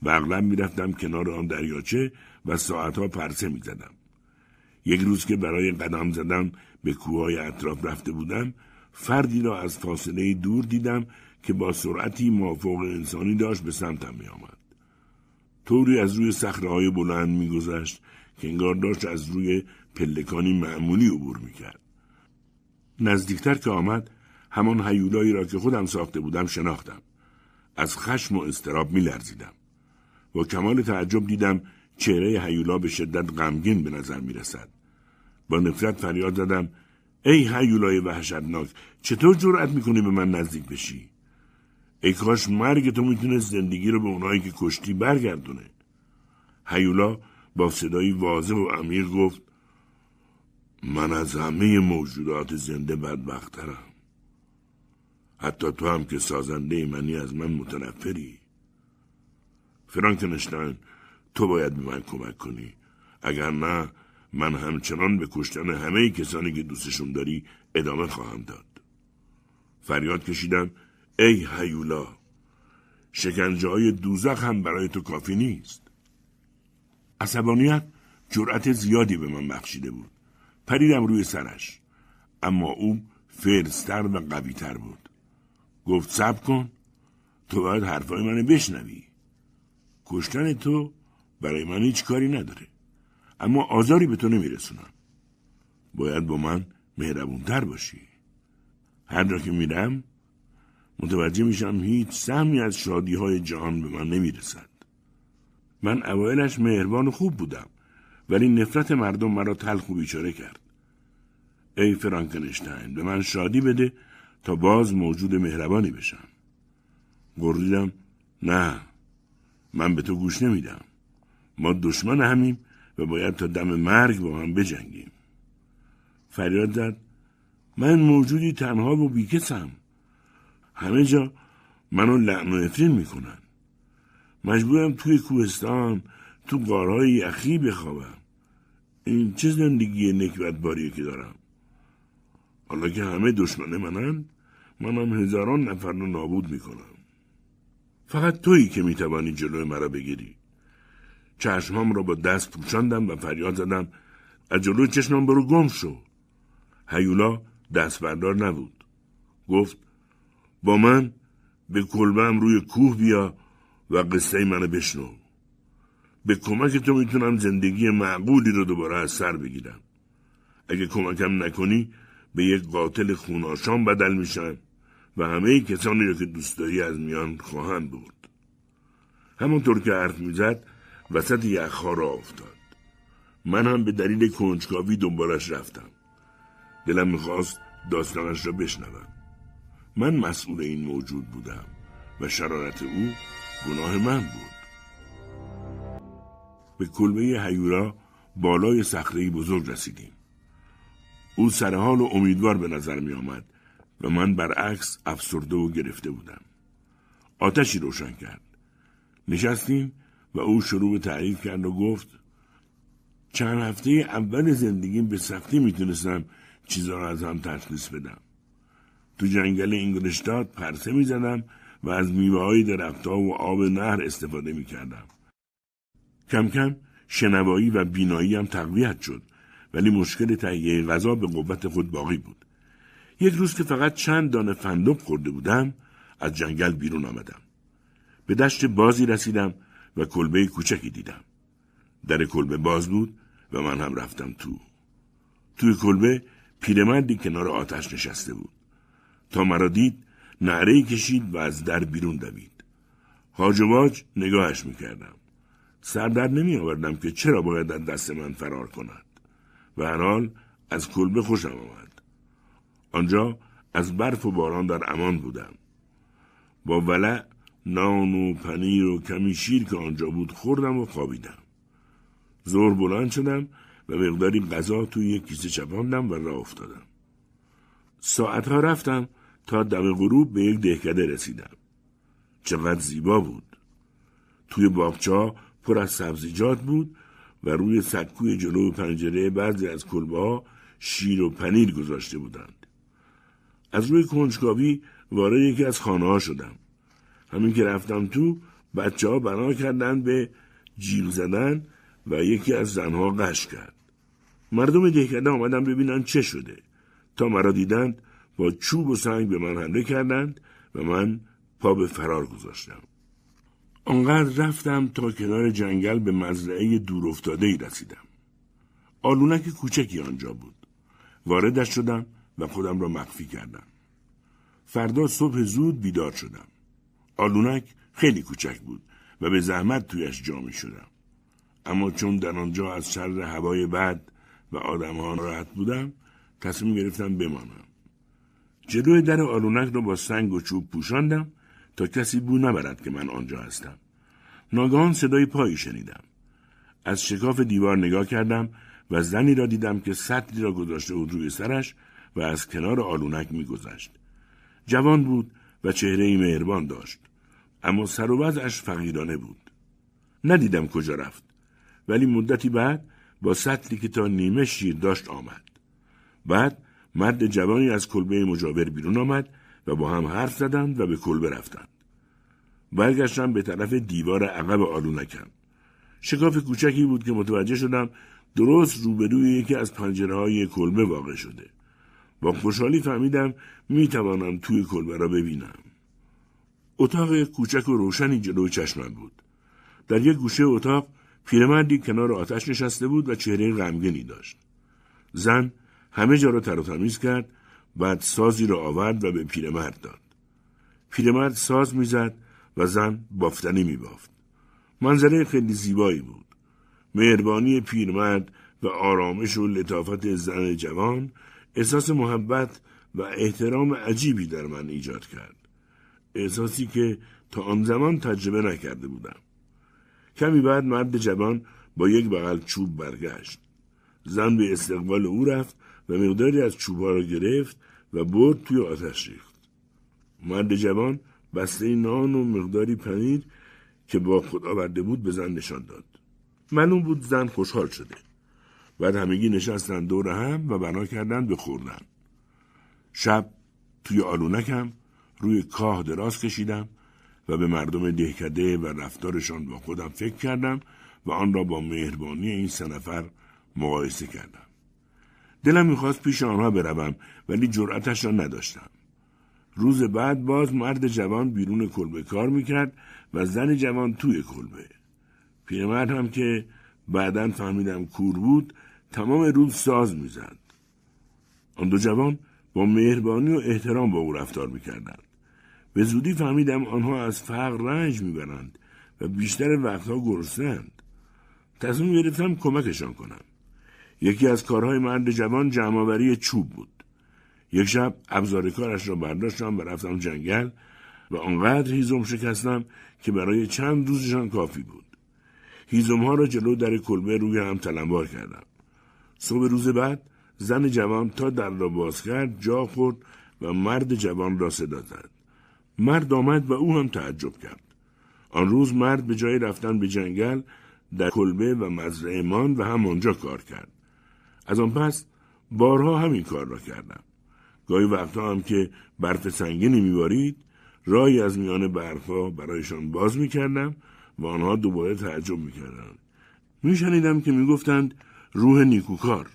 و اغلب می‌رفتم کنار آن دریاچه و ساعتها پرسه می‌زدم یک روز که برای قدم زدن به کوههای اطراف رفته بودم فردی را از فاصله دور دیدم که با سرعتی موافق انسانی داشت به سمتم می آمد. طوری از روی های بلند میگذشت که انگار داشت از روی پلکانی معمولی عبور می‌کرد. نزدیکتر که آمد همان هیولایی را که خودم ساخته بودم شناختم. از خشم و استراب می لرزیدم. با کمال تعجب دیدم چهره هیولا به شدت غمگین به نظر می رسد. با نفرت فریاد زدم ای هیولای وحشتناک چطور جرأت می‌کنی به من نزدیک بشی؟ ای کاش مرگ تو می‌تونست زندگی رو به اونایی که کشتی برگردونه. هیولا با صدایی واضح و عمیق گفت من از همه موجودات زنده بدبخترم. حتی تو هم که سازنده منی از من متنفری. فرانکنشتاین تو باید به من کمک کنی. اگر نه من همچنان به کشتن همه کسانی که دوستشون داری ادامه خواهم داد. فریاد کشیدم ای هیولا شکنجه های دوزخ هم برای تو کافی نیست. عصبانیت جرأت زیادی به من بخشیده بود. پریدم روی سرش. اما او فرستر و قویتر بود. گفت سب کن تو باید حرفای منو بشنوی. کشتن تو برای من هیچ کاری نداره. اما آزاری به تو نمیرسونم. باید با من مهربونتر باشی. هر جا که میرم متوجه میشم هیچ سهمی از شادی های جهان به من نمی‌رسد. من اوایلش مهربان و خوب بودم ولی نفرت مردم مرا تلخ و بیچاره کرد. ای فرانکنشتاین به من شادی بده تا باز موجود مهربانی بشم. گردیدم نه من به تو گوش نمیدم. ما دشمن همیم و باید تا دم مرگ با هم بجنگیم. فریاد زد من موجودی تنها و بیکسم. همه جا منو لعن و افرین می‌کنن. مجبورم توی کوهستان تو غارهای یخی بخوابم. این چه زندگی نکبت باریه که دارم. حالا که همه دشمن منن منم هزاران نفر رو نابود می‌کنم. فقط تویی که می‌توانی جلوی مرا بگیری. چشمام را با دست پوشاندم و فریاد زدم از جلوی چشمم برو گم شو. هیولا دست بردار نبود. گفت با من به کلبم روی کوه بیا و قصه منو بشنو. به کمک تو می‌تونم زندگی معقولی رو دوباره از سر بگیرم. اگه کمکم نکنی به یک قاتل خوناشان بدل میشم و همه کسانی رو که دوست داری از میان خواهند برد. همونطور که حرف می‌زد وسط یخها را افتاد. من هم به دلیل کنجکاوی دنبالش رفتم. دلم می‌خواست داستانش را بشنوم. من مسئول این موجود بودم و شرارت او گناه من بود. به کلبه هیورا بالای صخره بزرگ رسیدیم. او سرحال و امیدوار به نظر می آمد و من برعکس افسرده و گرفته بودم. آتشی روشن کرد. نشستیم و او شروع به تعریف کرد و گفت چند هفته اول زندگیم به سختی می‌تونستم چیزا را از هم تشخیص بدم. تو جنگل انگلشتاد پرسه می‌زدم و از میوه های درختها و آب نهر استفاده می‌کردم. کم کم شنوایی و بینایی هم تقویت شد ولی مشکل تهیه غذا به قوت خود باقی بود. یک روز که فقط چند دانه فندق خورده بودم از جنگل بیرون آمدم. به دشت بازی رسیدم و کلبه کوچکی دیدم. در کلبه باز بود و من هم رفتم تو. توی کلبه پیرمردی کنار آتش نشسته بود. تا مرا دید نعره کشید و از در بیرون دوید. واج نگاهش می‌کردم. سر در نمی آوردم که چرا باید از دست من فرار کند. و هر حال از کلبه خوشم آمد. آنجا از برف و باران در امان بودم. با ولع نان و پنیر و کمی شیر که آنجا بود خوردم و خوابیدم. زور بلند شدم و مقداری غذا توی یک کیسه چپاندم و راه افتادم. ساعتها رفتم تا دم غروب به یک دهکده رسیدم. چقدر زیبا بود. توی باغچه پر از سبزیجات بود و روی سکوی جلو پنجره بعضی از کلبه شیر و پنیر گذاشته بودند. از روی کنجکاوی وارد یکی از خانه ها شدم. همین که رفتم تو بچه ها بنا کردن به جیغ زدن و یکی از زنها قش کرد. مردم دهکده آمدن ببینن چه شده. تا مرا دیدند با چوب و سنگ به من حمله کردند و من پا به فرار گذاشتم. آنقدر رفتم تا کنار جنگل به مزرعه دور افتاده ای رسیدم. آلونک کوچکی آنجا بود. واردش شدم و خودم را مخفی کردم. فردا صبح زود بیدار شدم. آلونک خیلی کوچک بود و به زحمت تویش جا می شدم. اما چون در آنجا از شر هوای بد و آدمها راحت بودم تصمیم گرفتم بمانم. جلوی در آلونک را با سنگ و چوب پوشاندم تا کسی بو نبرد که من آنجا هستم. ناگهان صدای پایی شنیدم. از شکاف دیوار نگاه کردم و زنی را دیدم که سطلی را گذاشته بود روی سرش و از کنار آلونک میگذشت. جوان بود و چهره مهربان داشت. اما سر و وضعش فقیرانه بود. ندیدم کجا رفت. ولی مدتی بعد با سطلی که تا نیمه شیر داشت آمد. بعد مرد جوانی از کلبه مجاور بیرون آمد و با هم حرف زدند و به کلبه رفتند. برگشتم به طرف دیوار عقب آلونکم. شکاف کوچکی بود که متوجه شدم درست روبروی یکی از پنجره های کلبه واقع شده. با خوشحالی فهمیدم می توانم توی کلبه را ببینم. اتاق کوچک و روشنی جلو چشمم بود. در یک گوشه اتاق پیرمردی کنار آتش نشسته بود و چهره غمگینی داشت. زن همه جا را تر و تمیز کرد بعد سازی را آورد و به پیرمرد داد. پیرمرد ساز می‌زد و زن بافتنی می بافت. منظره خیلی زیبایی بود. مهربانی پیرمرد و آرامش و لطافت زن جوان احساس محبت و احترام عجیبی در من ایجاد کرد. احساسی که تا آن زمان تجربه نکرده بودم. کمی بعد مرد جوان با یک بغل چوب برگشت. زن به استقبال او رفت و مقداری از چوبها را گرفت و برد توی آتش ریخت. مرد جوان بسته نان و مقداری پنیر که با خود آورده بود به زن نشان داد. معلوم بود زن خوشحال شده. بعد همگی نشستن دور هم و بنا کردن به خوردن. شب توی آلونکم روی کاه دراز کشیدم و به مردم دهکده و رفتارشان با خودم فکر کردم و آن را با مهربانی این سه نفر مقایسه کردم. دلم می‌خواست پیش آنها بروم ولی جرأتش را نداشتم. روز بعد باز مرد جوان بیرون کلبه کار می‌کرد و زن جوان توی کلبه. پیرمرد هم که بعدا فهمیدم کور بود تمام روز ساز می‌زد. آن دو جوان با مهربانی و احترام با او رفتار می‌کردند. به زودی فهمیدم آنها از فقر رنج می‌برند و بیشتر وقتها گرسنند. تصمیم گرفتم کمکشان کنم. یکی از کارهای مرد جوان جمعآوری چوب بود. یک شب ابزار کارش را برداشتم و رفتم جنگل و آنقدر هیزم شکستم که برای چند روزشان کافی بود. هیزم ها را جلو در کلبه روی هم تلمبار کردم. صبح روز بعد زن جوان تا در را باز کرد جا خورد و مرد جوان را صدا زد. مرد آمد و او هم تعجب کرد. آن روز مرد به جای رفتن به جنگل در کلبه و مزرعه و همانجا کار کرد. از آن پس بارها همین کار را کردم. گاهی وقتا هم که برف سنگینی میبارید رای از میان برفها برایشان باز می‌کردم و آنها دوباره تعجب می‌کردند میشنیدم که می‌گفتند روح نیکوکار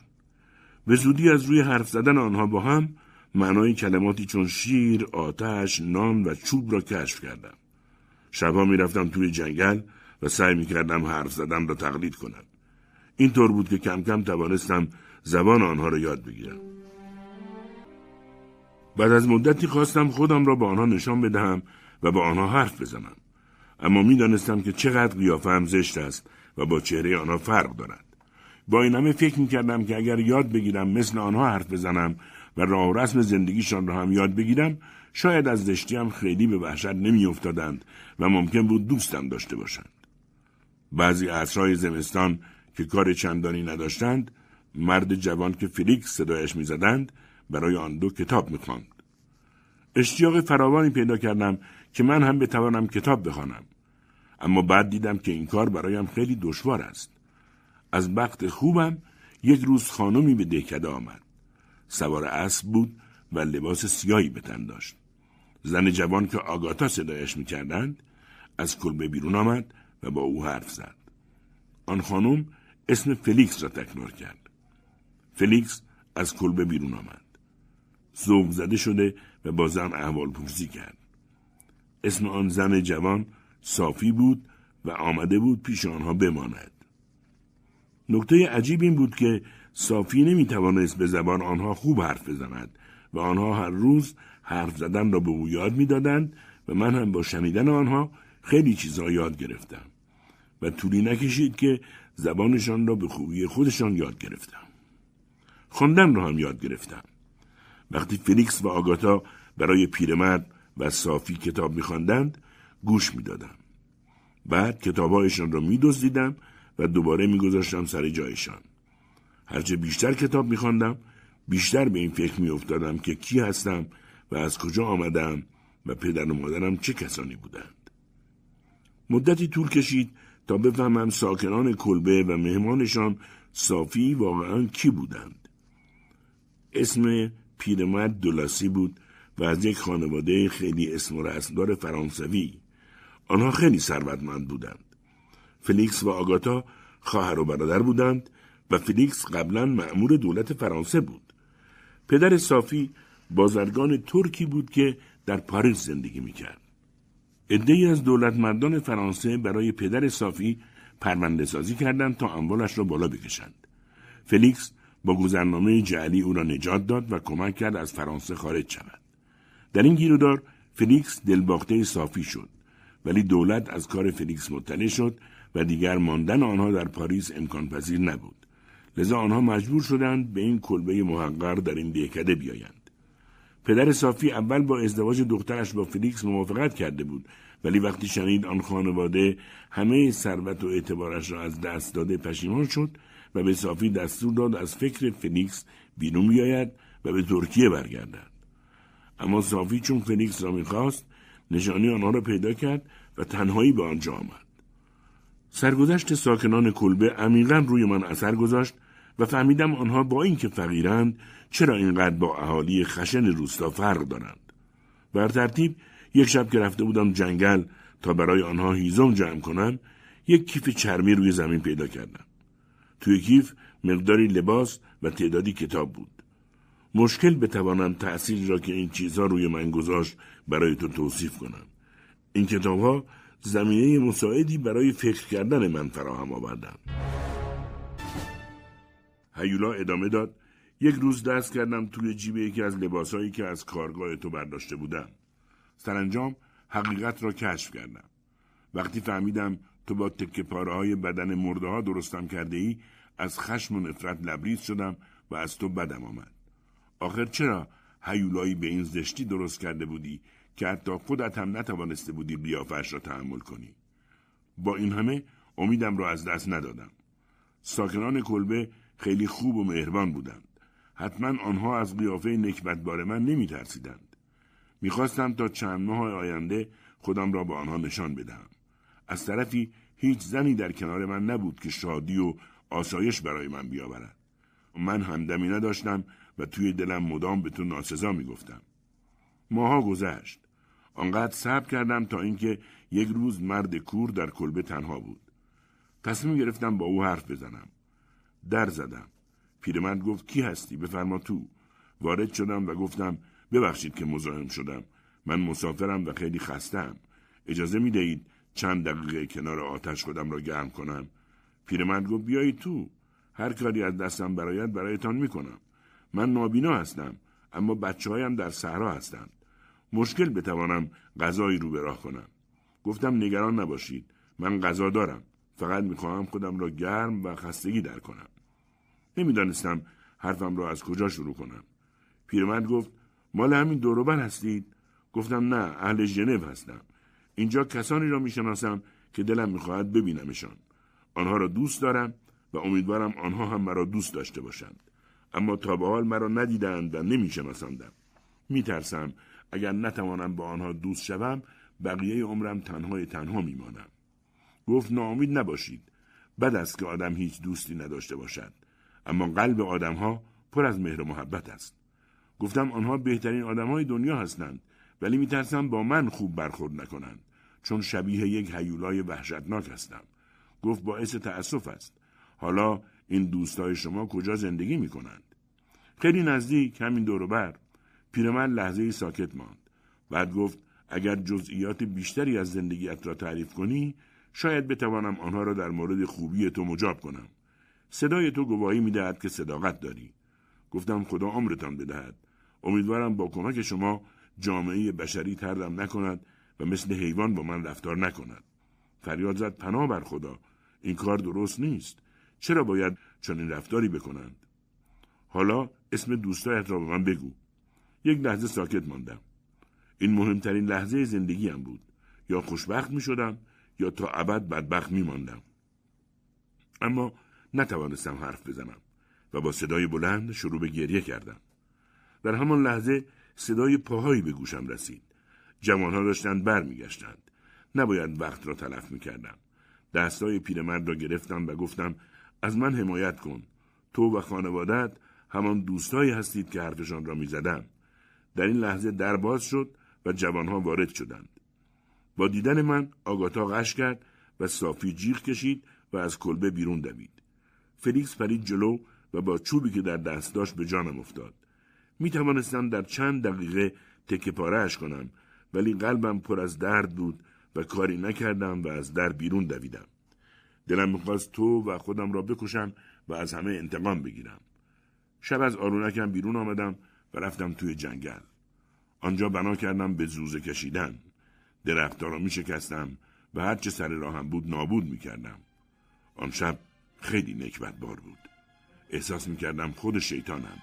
به زودی از روی حرف زدن آنها با هم معنای کلماتی چون شیر، آتش، نان و چوب را کشف کردم. شبها می‌رفتم توی جنگل و سعی می‌کردم حرف زدن را تقلید کنم. اینطور بود که کم کم توانستم زبان آنها را یاد بگیرم. بعد از مدتی خواستم خودم را به آنها نشان بدهم و با آنها حرف بزنم. اما می‌دانستم که چقدر قیافهام زشت است و با چهره آنها فرق دارد. با این همه فکر می‌کردم که اگر یاد بگیرم مثل آنها حرف بزنم و راه و رسم زندگیشان را هم یاد بگیرم شاید از زشتیم خیلی به وحشت نمیافتادند و ممکن بود دوستم داشته باشند. بعضی عصرهای زمستان که کار چندانی نداشتند مرد جوان که فلیکس صدایش می‌زدند برای آن دو کتاب می‌خواند. اشتیاق فراوانی پیدا کردم که من هم بتوانم کتاب بخوانم. اما بعد دیدم که این کار برایم خیلی دشوار است. از وقت خوبم یک روز خانمی به دهکده آمد. سوار اسب بود و لباس سیاهی به تن داشت. زن جوان که آگاتا صدایش می‌کردند از کلبه بیرون آمد و با او حرف زد. آن خانم اسم فلیکس را تکرار کرد فلیکس از کلبه بیرون آمد ذوق زده شده و با زن احوال پرسی کرد. اسم آن زن جوان صافی بود و آمده بود پیش آنها بماند. نکته عجیب این بود که صافی نمی توانست به زبان آنها خوب حرف بزند و آنها هر روز حرف زدن را به او یاد می‌دادند و من هم با شنیدن آنها خیلی چیزها یاد گرفتم و طولی نکشید که زبانشان را به خوبی خودشان یاد گرفتم. خواندن را هم یاد گرفتم. وقتی فلیکس و آگاتا برای پیرمرد و صافی کتاب میخواندند گوش می‌دادم. بعد کتابهایشان را میدزدیدم و دوباره میگذاشتم سر جایشان. هرچه بیشتر کتاب میخواندم بیشتر به این فکر میافتادم که کی هستم و از کجا آمدم و پدر و مادرم چه کسانی بودند. مدتی طول کشید تا بفهمم ساکنان کلبه و مهمانشان صافی واقعا کی بودند. اسم پیرمرد دولاسی بود و از یک خانواده خیلی اسم و رسمدار فرانسوی. آنها خیلی ثروتمند بودند. فلیکس و آگاتا خواهر و برادر بودند و فلیکس قبلا مأمور دولت فرانسه بود. پدر صافی بازرگان ترکی بود که در پاریس زندگی می‌کرد. ای از دولتمردان فرانسه برای پدر صافی پرونده سازی کردند تا اموالش را بالا بکشند. فلیکس با گذرنامه جعلی او را نجات داد و کمک کرد از فرانسه خارج شود. در این گیرودار فلیکس دلباخته صافی شد ولی دولت از کار فلیکس مطلع شد و دیگر ماندن آنها در پاریس امکان پذیر نبود. لذا آنها مجبور شدند به این کلبه محقر در این دهکده بیایند. پدر صافی اول با ازدواج دخترش با فلیکس موافقت کرده بود. ولی وقتی شنید آن خانواده همه ثروت و اعتبارش را از دست داده پشیمان شد و به صافی دستور داد از فکر فلیکس بیرون بیاید و به ترکیه برگردد. اما صافی چون فلیکس را می‌خواست نشانی آنها را پیدا کرد و تنهایی به آنجا آمد. سرگذشت ساکنان کلبه عمیقا روی من اثر گذاشت و فهمیدم آنها با اینکه فقیرند چرا اینقدر با اهالی خشن روستا فرق دارند؟ بر ترتیب یک شب که رفته بودم جنگل تا برای آنها هیزم جمع کنم یک کیف چرمی روی زمین پیدا کردم. توی کیف مقداری لباس و تعدادی کتاب بود. مشکل بتوانم تأثیری را که این چیزها روی من گذاشت برای تو توصیف کنم. این کتاب ها زمینه مساعدی برای فکر کردن من فراهم آوردند. هیولا ادامه داد. یک روز دست کردم توی جیب یکی از لباسهایی که از کارگاه تو برداشته بودم. سرانجام حقیقت را کشف کردم. وقتی فهمیدم تو با تکه پاره های بدن مرده ها درستم کرده ای از خشم و نفرت لبریز شدم و از تو بدم آمد. آخر چرا هیولایی به این زشتی درست کرده بودی که حتی خودت هم نتوانسته بودی بیافش را تحمل کنی؟ با این همه امیدم را از دست ندادم. ساکنان کلبه خیلی خوب و مهربان بودند. حتما آنها از قیافه نکبتبار من نمی ترسیدند. می‌خواستم تا چند ماه آینده خودم را به آنها نشان بدهم. از طرفی هیچ زنی در کنار من نبود که شادی و آسایش برای من بیاورد. من همدمی نداشتم و توی دلم مدام به تو ناسزا می‌گفتم. ماها گذشت. آنقدر صبر کردم تا اینکه یک روز مرد کور در کلبه تنها بود. تصمیم گرفتم با او حرف بزنم. در زدم. پیرمرد گفت کی هستی؟ بفرما تو. وارد شدم و گفتم ببخشید که مزاحم شدم. من مسافرم و خیلی خستم اجازه می دهید چند دقیقه کنار آتش خودم را گرم کنم؟ پیرمرد گفت بیایید تو. هر کاری از دستم برایت برایتان می‌کنم. من نابینا هستم اما بچه هایم در صحرا هستند. مشکل بتوانم غذایی رو به راه کنم. گفتم نگران نباشید. من غذا دارم. فقط می‌خواهم خودم را گرم و خستگی در کنم نمی‌دانستم حرفم را از کجا شروع کنم. پیرمرد گفت مال همین دوروبر هستید؟ گفتم نه اهل ژنو هستم. اینجا کسانی را می‌شناسم که دلم می‌خواهد ببینمشان. آنها را دوست دارم و امیدوارم آنها هم مرا دوست داشته باشند. اما تا به حال مرا ندیدند و نمیشناسندم. میترسم اگر نتوانم با آنها دوست شوم بقیه عمرم تنهای تنها میمانم. گفت ناامید نباشید. بد است که آدم هیچ دوستی نداشته باشد. اما قلب آدمها پر از مهر و محبت است. گفتم آنها بهترین آدمهای دنیا هستند ولی میترسم با من خوب برخورد نکنند چون شبیه یک هیولای وحشتناک هستم. گفت باعث تأسف است. حالا این دوستای شما کجا زندگی می کنند؟ خیلی نزدیک همین دوروبر پیرمرد لحظه ساکت ماند. بعد گفت اگر جزئیات بیشتری از زندگیت را تعریف کنی شاید بتوانم آنها را در مورد خوبی تو مجاب کنم. صدای تو گواهی می‌دهد که صداقت داری. گفتم خدا عمرتان بدهد. امیدوارم با کمک شما جامعه بشری تردم نکند و مثل حیوان با من رفتار نکند. فریاد زد پناه بر خدا این کار درست نیست. چرا باید چنین رفتاری بکنند؟ حالا اسم دوستایت را به من بگو. یک لحظه ساکت ماندم. این مهمترین لحظه زندگیم بود. یا خوشبخت می شدم یا تا ابد بدبخت می ماندم. اما نتوانستم حرف بزنم و با صدای بلند شروع به گریه کردم. در همان لحظه صدای پاهایی به گوشم رسید. جوانها داشتند برمیگشتند. نباید وقت را تلف می کردم. دستای پیرمرد را گرفتم و گفتم از من حمایت کن. تو و خانوادت همان دوستایی هستید که حرفشان را می‌زدم. در این لحظه در باز شد و جوانها وارد شدند. با دیدن من آگاتا غش کرد و صافی جیغ کشید و از کلبه بیرون دوید. فلیکس پرید جلو و با چوبی که در دست داشت به جانم افتاد. می توانستم در چند دقیقه تکه پارهش کنم ولی قلبم پر از درد بود و کاری نکردم و از در بیرون دویدم. دلم می‌خواست تو و خودم را بکشم و از همه انتقام بگیرم. شب از آرونکم بیرون آمدم و رفتم توی جنگل. آنجا بنا کردم به زوزه کشیدن. درختها را می شکستم و هرچه سر راهم بود نابود می کردم. آن شب خیلی نکبت بار بود. احساس می کردم خود شیطانم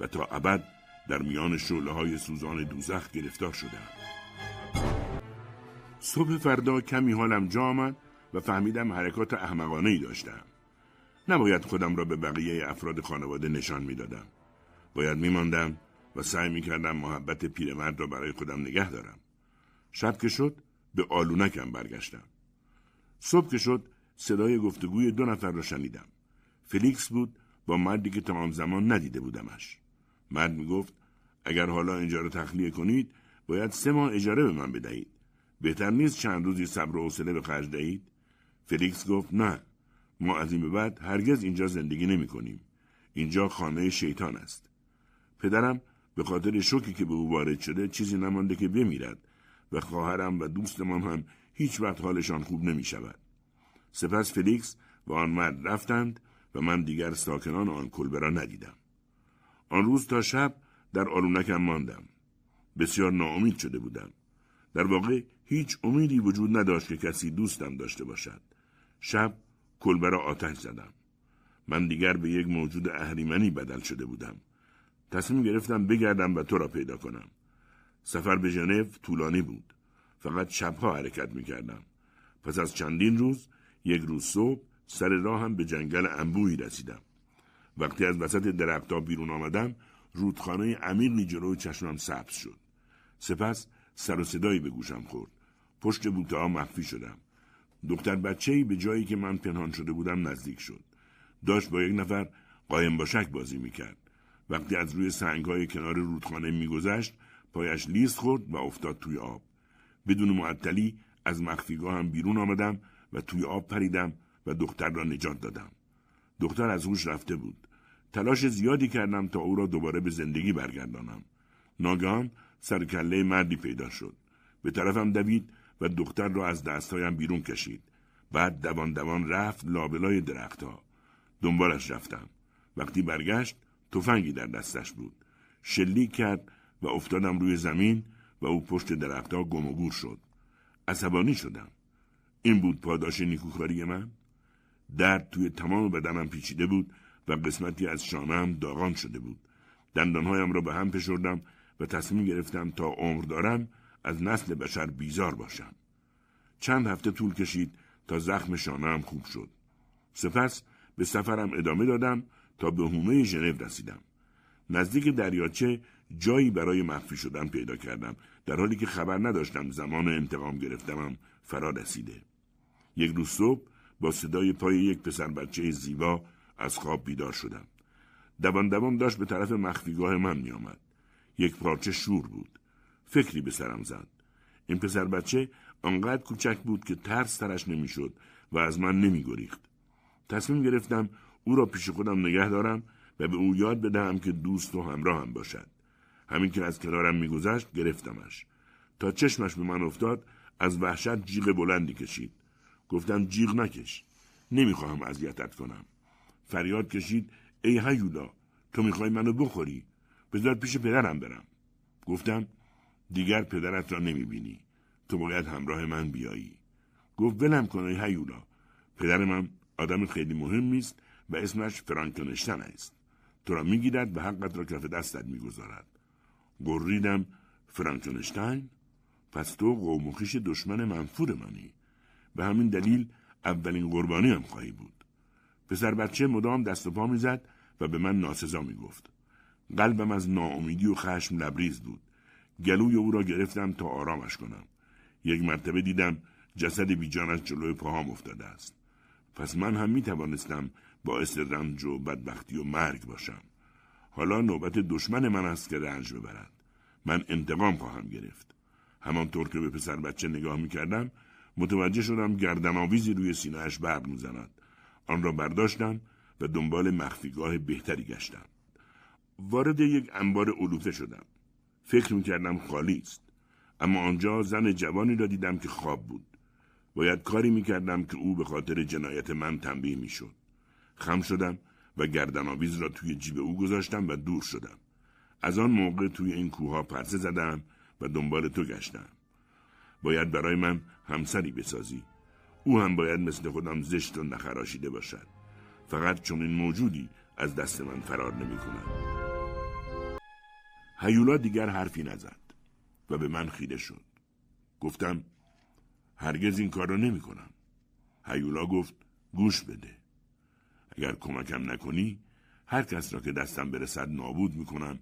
و تا ابد در میان شعله های سوزان دوزخ گرفتار شدم. صبح فردا کمی حالم جا آمد و فهمیدم حرکات احمقانه ای داشتم. نباید خودم را به بقیه افراد خانواده نشان می‌دادم. باید میماندم و سعی می‌کردم محبت پیرمرد را برای خودم نگه دارم. شب که شد به آلونکم برگشتم. صبح که شد صدای گفتگوی دو نفر را شنیدم. فلیکس بود با مردی که تمام زمان ندیده بودمش. مرد می‌گفت اگر حالا اینجا رو تخلیه کنید باید سه ماه اجاره به من بدهید. بهتر نیست چند روزی صبر و حوصله به خرج دهید؟ فلیکس گفت نه ما از این به بعد هرگز اینجا زندگی نمی کنیم. اینجا خانه شیطان است. پدرم به خاطر شوکی که به او وارد شده چیزی نمانده که بمیرد و خواهرم و دوستمان هم هیچ وقت حالشان خوب نمی شود. سپس فلیکس و آن مرد رفتند و من دیگر ساکنان آن کلبه را ندیدم. آن روز تا شب در آرونکم ماندم. بسیار ناامید شده بودم. در واقع هیچ امیدی وجود نداشت که کسی دوستم داشته باشد. شب کلبه را آتش زدم. من دیگر به یک موجود اهریمنی بدل شده بودم. تصمیم گرفتم بگردم و تو را پیدا کنم. سفر به ژنو طولانی بود. فقط شبها حرکت می کردم. پس از چندین روز یک روز صبح سر راهم به جنگل انبوهی رسیدم. وقتی از وسط درختها بیرون آمدم رودخانه عمیقی جلوی چشمم سبز شد. سپس سر و صدایی به گوشم خورد. پشت بوته ها مخفی شدم. دختر بچه به جایی که من پنهان شده بودم نزدیک شد. داشت با یک نفر قایم باشک بازی می‌کرد. وقتی از روی سنگ های کنار رودخانه میگذشت پایش لیز خورد و افتاد توی آب. بدون معطلی از مخفیگاه هم بیرون آمدم و توی آب پریدم و دختر را نجات دادم. دختر از هوش رفته بود. تلاش زیادی کردم تا او را دوباره به زندگی برگردانم. ناگهان سرکله مردی پیدا شد. به طرفم دوید و دختر را از دستهایم بیرون کشید. بعد دوان دوان رفت لابلای درختها. دنبالش رفتم. وقتی برگشت تفنگی در دستش بود. شلیک کرد و افتادم روی زمین و او پشت درختها گم و گور شد. عصبانی شدم. این بود پاداش نیکوکاری من؟ درد توی تمام بدنم پیچیده بود و قسمتی از شانم داغان شده بود. دندانهایم را به هم فشردم و تصمیم گرفتم تا عمر دارم از نسل بشر بیزار باشم. چند هفته طول کشید تا زخم شانم خوب شد. سپس به سفرم ادامه دادم تا به هومه ژنو رسیدم. نزدیک دریاچه جایی برای مخفی شدن پیدا کردم در حالی که خبر نداشتم زمان انتقام گرفتمم فرا رسیده. یک روز صبح با صدای پای یک پسر بچه زیبا از خواب بیدار شدم. دوان دوان داشت به طرف مخفیگاه من می آمد. یک پارچه شور بود. فکری به سرم زد. این پسر بچه آنقدر کوچک بود که ترس ترش نمی‌شد و از من نمی گریخت. تصمیم گرفتم او را پیش خودم نگه دارم و به او یاد بدهم که دوست و همراه هم باشد. همین که از کنارم میگذشت گرفتمش. تا چشمش به من افتاد از وحشت جیغ بلندی کشید. گفتم جیغ نکش. نمی‌خواهم اذیتت کنم. فریاد کشید ای هیولا تو می‌خوای منو بخوری؟ بذار پیش پدرم برم. گفتم دیگر پدرت را نمی‌بینی. تو باید همراه من بیایی. گفت ولم کن ای هیولا. پدر من آدم خیلی مهم است و اسمش فرانکنشتن است. تو را می‌گیرد و حقت را کف دستت می‌گذارد. گریدم فرانکنشتین پس تو قوم و دشمن منفور منی. به همین دلیل اولین قربانی هم خواهی بود. پسر بچه مدام دست و پا می‌زد و به من ناسزا می‌گفت. قلبم از ناامیدی و خشم لبریز بود. گلوی او را گرفتم تا آرامش کنم. یک مرتبه دیدم جسد بیجانش جلوی پاهام افتاده است. پس من هم می توانستم باعث رنج و بدبختی و مرگ باشم. حالا نوبت دشمن من است که رنج ببرد. من انتقام خواهم گرفت. همانطور که به پسر بچه نگاه می کردم متوجه شدم گردن آویزی روی سینهاش برق می‌زند. آن را برداشتم و دنبال مخفیگاه بهتری گشتم. وارد یک انبار علوفه شدم. فکر می‌کردم خالی است. اما آنجا زن جوانی را دیدم که خواب بود. باید کاری می‌کردم که او به خاطر جنایت من تنبیه می‌شد. خم شدم و گردن آویز را توی جیب او گذاشتم و دور شدم. از آن موقع توی این کوها پرسه زدم و دنبال تو گشتم. باید برای من همسری بسازی. او هم باید مثل خودم زشت و نخراشیده باشد. فقط چون این موجودی از دست من فرار نمی کند. هیولا دیگر حرفی نزد و به من خیره شد. گفتم هرگز این کار را نمی کنم. هیولا گفت گوش بده. اگر کمکم نکنی هر کس را که دستم برسد نابود می کنم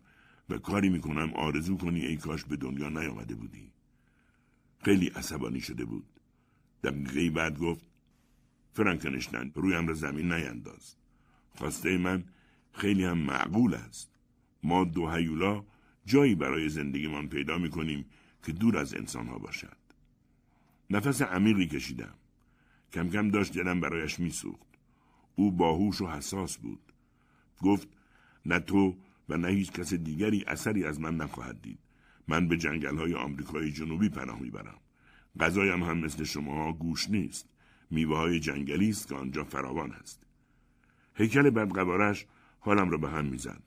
و کاری می کنم آرزو کنی ای کاش به دنیا نیامده بودی. خیلی عصبانی شده بود. دقیقه بعد گفت فرانکنشتن رویم را زمین نینداز. خواسته من خیلی هم معقول است. ما دو هیولا جایی برای زندگیمان پیدا می کنیم که دور از انسان ها باشد. نفس عمیقی کشیدم. کم کم داشت دلم برایش میسوخت. او باهوش و حساس بود. گفت نه تو و نه هیچ کس دیگری اثری از من نخواهد دید. من به جنگل های آمریکای جنوبی پناه می‌برم. غذایم هم مثل شما گوش نیست. میوه های جنگلی است که آنجا فراوان است هیکل بدقوارش حالم را به هم می‌زد.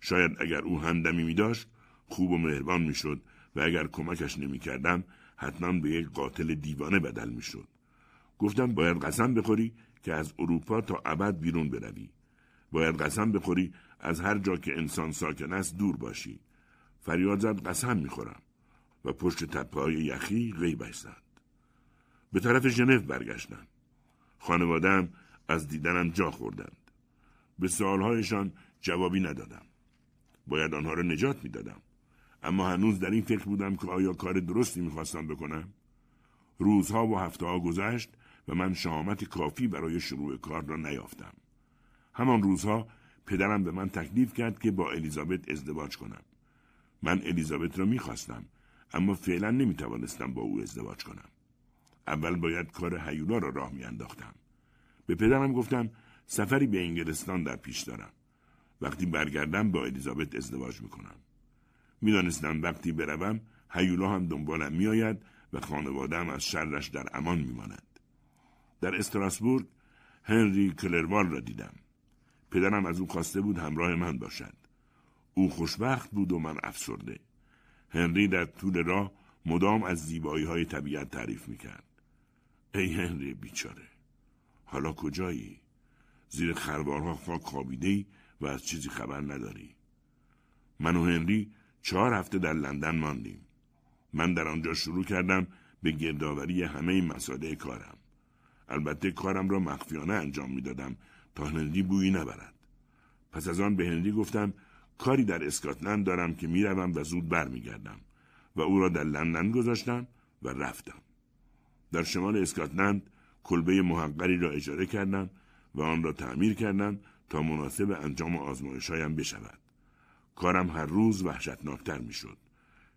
شاید اگر او همدمی می داشت خوب و مهربان می‌شد و اگر کمکش نمی کردم حتما به یک قاتل دیوانه بدل می شد. گفتم باید قسم بخوری که از اروپا تا ابد بیرون بروی. باید قسم بخوری از هر جا که انسان ساکن است دور باشی. فریاد زد قسم می‌خورم و پشت تپه های یخی غیبش زد. به طرف ژنو برگشتم. خانوادم از دیدنم جا خوردند. به سوالهایشان جوابی ندادم. باید آنها را نجات می‌دادم. اما هنوز در این فکر بودم که آیا کار درستی می‌خواستم بکنم؟ روزها و هفته ها گذشت و من شهامت کافی برای شروع کار را نیافتم. همان روزها پدرم به من تکلیف کرد که با الیزابت ازدواج کنم. من الیزابت را می‌خواستم اما فعلا نمی‌توانستم با او ازدواج کنم. اول باید کار هیولا را راه میانداختم. به پدرم گفتم سفری به انگلستان در پیش دارم. وقتی برگردم با الیزابت ازدواج می‌کنم. می‌دانستم وقتی بروم هیولا هم دنبالم میآید و خانوادم از شرش در امان میماند در استراسبورگ هنری کلروال را دیدم پدرم از او خواسته بود همراه من باشد. او خوشبخت بود و من افسرده. هنری در طول راه مدام از زیبایی های طبیعت تعریف می‌کرد. ای هنری بیچاره حالا کجایی؟ زیر خروارها خاک خوابیده و از چیزی خبر نداری. من و هنری چهار هفته در لندن ماندیم. من در آنجا شروع کردم به گردآوری همه مساله کارم. البته کارم را مخفیانه انجام می‌دادم. تا هنری بویی نبرد. پس از آن به هنری گفتم کاری در اسکاتلند دارم که می‌روم و زود برمیگردم و او را در لندن گذاشتم و رفتم. در شمال اسکاتلند کلبه محقری را اجاره کردم و آن را تعمیر کردم تا مناسب انجام آزمایشهایم بشود. کارم هر روز وحشتناکتر می شد.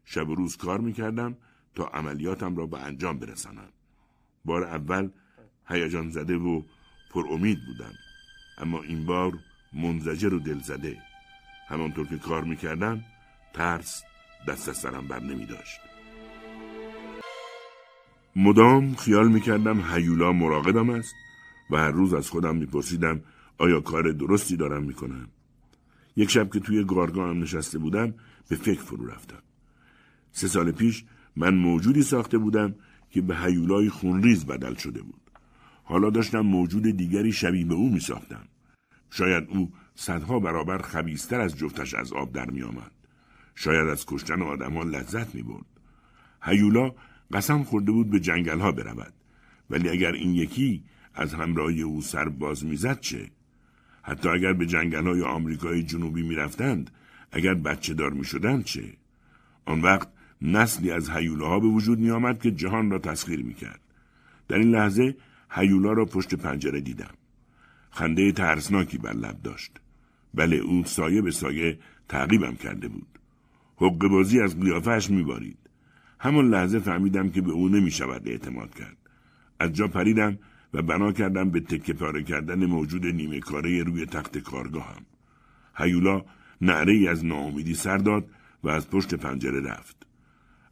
شب و روز کار می کردم تا عملیاتم را به انجام برسانم. بار اول هیجان زده و پر امید بودم. اما این بار منزجر و دل زده. همانطور که کار می کردم ترس دست از سرم بر نمی داشت. مدام خیال می کردم هیولا مراقبم است و هر روز از خودم می پرسیدم آیا کار درستی دارم می کنم. یک شب که توی گارگاه نشسته بودم به فکر فرو رفتم. سه سال پیش من موجودی ساخته بودم که به هیولای خونریز بدل شده بود. حالا داشتم موجود دیگری شبیه به او می ساختم. شاید او صدها برابر خبیستر از جفتش از آب در می آمد. شاید از کشتن آدمها لذت می برد. هیولا قسم خورده بود به جنگل ها برود. ولی اگر این یکی از همراهی او سر باز می‌زد چه؟ حتی اگر به جنگل های آمریکای جنوبی می‌رفتند اگر بچه دار می شدند چه؟ آن وقت نسلی از هیوله ها به وجود می آمد که جهان را تسخیر می کرد. در این لحظه هیولا را پشت پنجره دیدم. خنده ترسناکی بر لب داشت. بله او سایه به سایه تعقیبم کرده بود. حق بازی از قیافهش میبارید. همان لحظه فهمیدم که به او نمی شود اعتماد کرد. از جا پریدم و بنا کردم به تکه پاره کردن موجود نیمه کاره روی تخت کارگاهم. هیولا نعره از ناامیدی سر داد و از پشت پنجره رفت.